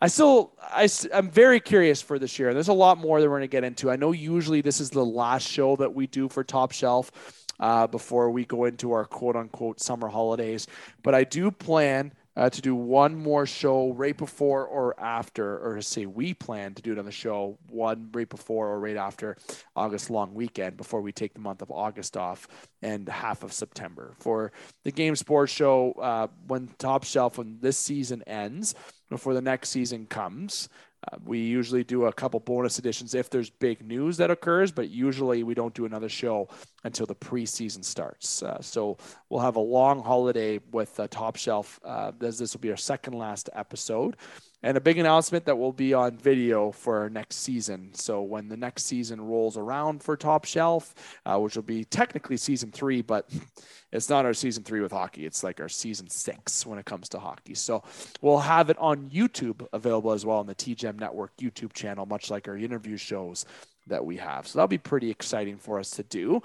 I still, I, I'm very curious for this year. There's a lot more that we're gonna get into. I know usually this is the last show that we do for Top Shelf uh, before we go into our quote unquote summer holidays, but I do plan uh, to do one more show right before or after, or to say we plan to do another show one right before or right after August long weekend before we take the month of August off and half of September for the Game Sports Show uh, when Top Shelf when this season ends before the next season comes. Uh, we usually do a couple bonus editions if there's big news that occurs, but usually we don't do another show until the preseason starts. Uh, so we'll have a long holiday with uh, Top Shelf. Uh, this, this will be our second last episode and a big announcement that will be on video for next season. So when the next season rolls around for Top Shelf, uh, which will be technically season three, but it's not our season three with hockey. It's like our season six when it comes to hockey. So we'll have it on YouTube available as well on the TGM Network YouTube channel, much like our interview shows that we have. So that'll be pretty exciting for us to do.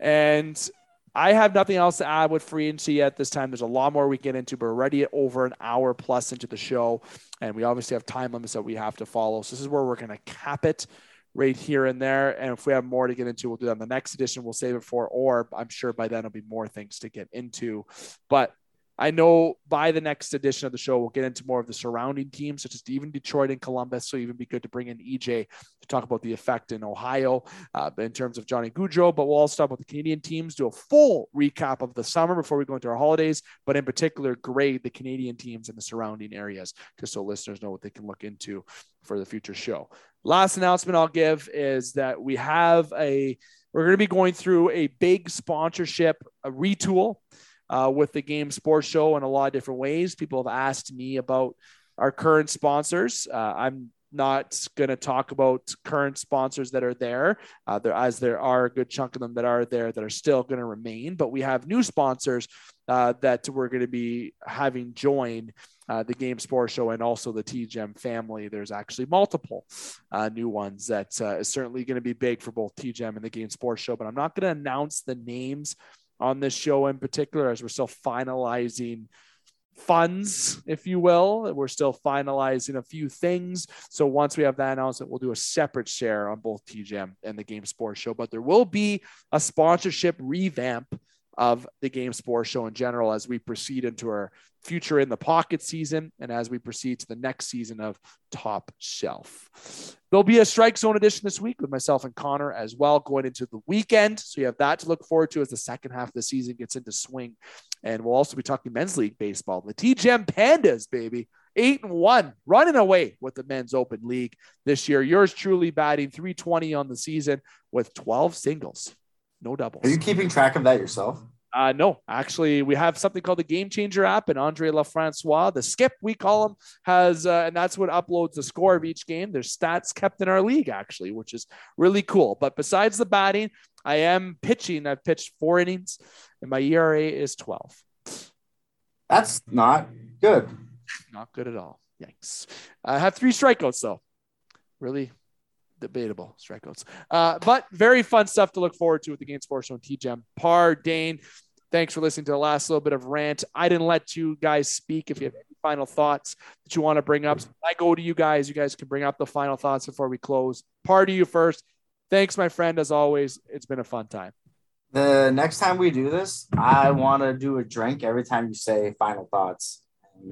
And I have nothing else to add with free agency at this time. There's a lot more we get into, but already over an hour plus into the show, and we obviously have time limits that we have to follow. So this is where we're going to cap it right here and there. And if we have more to get into, we'll do that in the next edition. We'll save it for, or I'm sure by then there'll be more things to get into. But I know by the next edition of the show, we'll get into more of the surrounding teams, such as even Detroit and Columbus. So even be good to bring in EJ to talk about the effect in Ohio uh, in terms of Johnny Gaudreau. But we'll also talk about the Canadian teams, do a full recap of the summer before we go into our holidays, but in particular, grade the Canadian teams in the surrounding areas, just so listeners know what they can look into for the future show. Last announcement I'll give is that we have a we're going to be going through a big sponsorship a retool uh, with the Game Sports Show in a lot of different ways. People have asked me about our current sponsors. Uh, I'm not going to talk about current sponsors that are there, uh, there, as there are a good chunk of them that are there that are still going to remain. But we have new sponsors uh, that we're going to be having join uh, the Game Sports Show and also the TGM family. There's actually multiple uh, new ones that uh, is certainly going to be big for both TGM and the Game Sports Show. But I'm not going to announce the names on this show in particular, as we're still finalizing funds, if you will. We're still finalizing a few things. So once we have that announcement, we'll do a separate share on both TGM and the Game Sports Show. But there will be a sponsorship revamp of the Game Sports Show in general as we proceed into our future in the pocket season and as we proceed to the next season of Top Shelf. There'll be a strike zone edition this week with myself and Connor as well going into the weekend. So you have that to look forward to as the second half of the season gets into swing. And we'll also be talking men's league baseball. The TGM Pandas, baby. Eight and one, running away with the men's open league this year. Yours truly batting 320 on the season with 12 singles, no doubles. Are you keeping track of that yourself? Uh, no, actually, we have something called the Game Changer app, and Andre LaFrancois, the skip we call him, has, uh, and that's what uploads the score of each game. There's stats kept in our league, actually, which is really cool. But besides the batting, I am pitching. I've pitched four innings, and my ERA is 12. That's not good. Not good at all. Yikes. I have three strikeouts, though. Really debatable strikeouts. Uh, but very fun stuff to look forward to with the Game Sports and TGM. Parr, Dane, thanks for listening to the last little bit of rant. I didn't let you guys speak. If you have any final thoughts that you want to bring up, I go to you guys. You guys can bring up the final thoughts before we close. Parr to you first. Thanks, my friend. As always, it's been a fun time. The next time we do this, I want to do a drink every time you say final thoughts.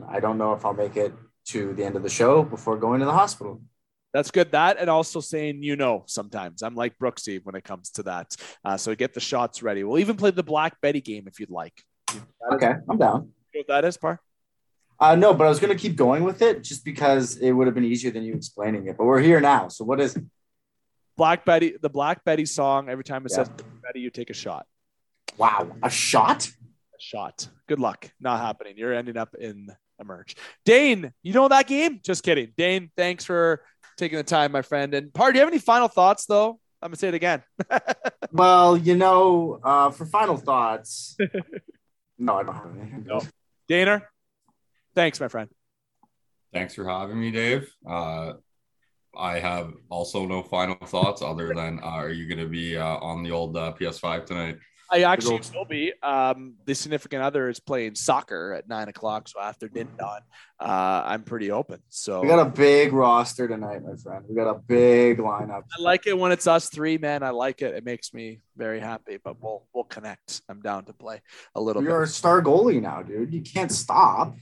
I don't know if I'll make it to the end of the show before going to the hospital. That's good. That and also saying you know sometimes I'm like Brooksy when it comes to that. Uh, so get the shots ready. We'll even play the Black Betty game if you'd like. okay, is, I'm down. what that is, Parr? Uh, no, but I was going to keep going with it just because it would have been easier than you explaining it. But we're here now. So what is it? Black Betty, the Black Betty song. Every time it yeah. says Betty, you take a shot. Wow, a shot? A shot. Good luck. Not happening. You're ending up in emerge. Dane, you know that game? Just kidding. Dane, thanks for taking the time, my friend. And Parr, do you have any final thoughts though? I'm gonna say it again. well, you know, uh, for final thoughts, no, I don't have anything. No. Dana, thanks, my friend. Thanks for having me, Dave. Uh, I have also no final thoughts other than uh, are you going to be uh, on the old uh, PS5 tonight? I actually will be. Um, the significant other is playing soccer at nine o'clock. So after dinner, don, uh, I'm pretty open. So we got a big roster tonight, my friend. We got a big lineup. I like it when it's us three, man. I like it. It makes me very happy. But we'll we'll connect. I'm down to play a little. You're bit. a star goalie now, dude. You can't stop.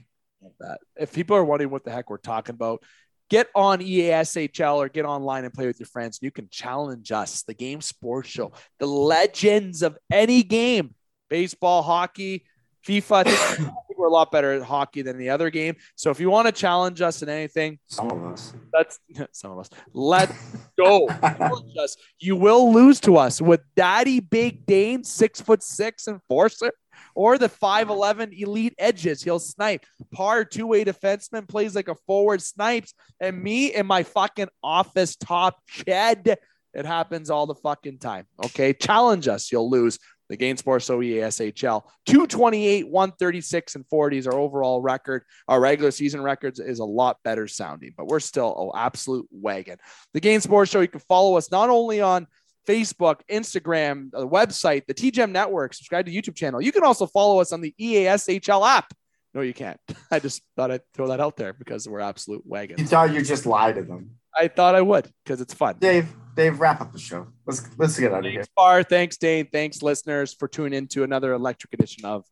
That. If people are wondering what the heck we're talking about, get on EASHL or get online and play with your friends. You can challenge us, the Game Sports Show, the legends of any game baseball, hockey, FIFA. I think, we're a lot better at hockey than the other game. So if you want to challenge us in anything, some of us, that's some of us. Let's go. challenge us. You will lose to us with Daddy Big Dane, six foot six enforcer or the 5'11 elite edges. He'll snipe. Parr two way defenseman plays like a forward, snipes. And me in my fucking office top shed. It happens all the fucking time. Okay. Challenge us. You'll lose. The Sports OESHL 228, 136, and 40s. Our overall record, our regular season records is a lot better sounding, but we're still an absolute wagon. The Game Sports Show, you can follow us not only on Facebook, Instagram, the website, the TGM network, subscribe to YouTube channel. You can also follow us on the EASHL app. No, you can't. I just thought I'd throw that out there because we're absolute wagons. You thought you just lied to them. I thought I would because it's fun. Dave, Dave, wrap up the show. Let's let's get out of here. Far, thanks, Dave. Thanks, listeners, for tuning in to another electric edition of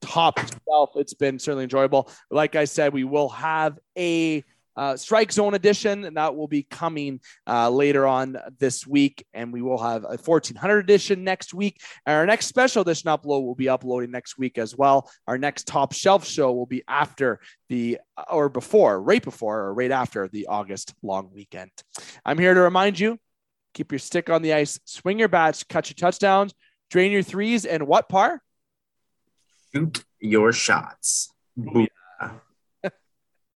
Top Shelf. It's been certainly enjoyable. Like I said, we will have a uh, Strike Zone edition, and that will be coming uh, later on this week. And we will have a 1400 edition next week. And our next special edition upload will be uploading next week as well. Our next top shelf show will be after the, or before, right before, or right after the August long weekend. I'm here to remind you keep your stick on the ice, swing your bats, catch your touchdowns, drain your threes, and what Parr? Shoot your shots. Boom.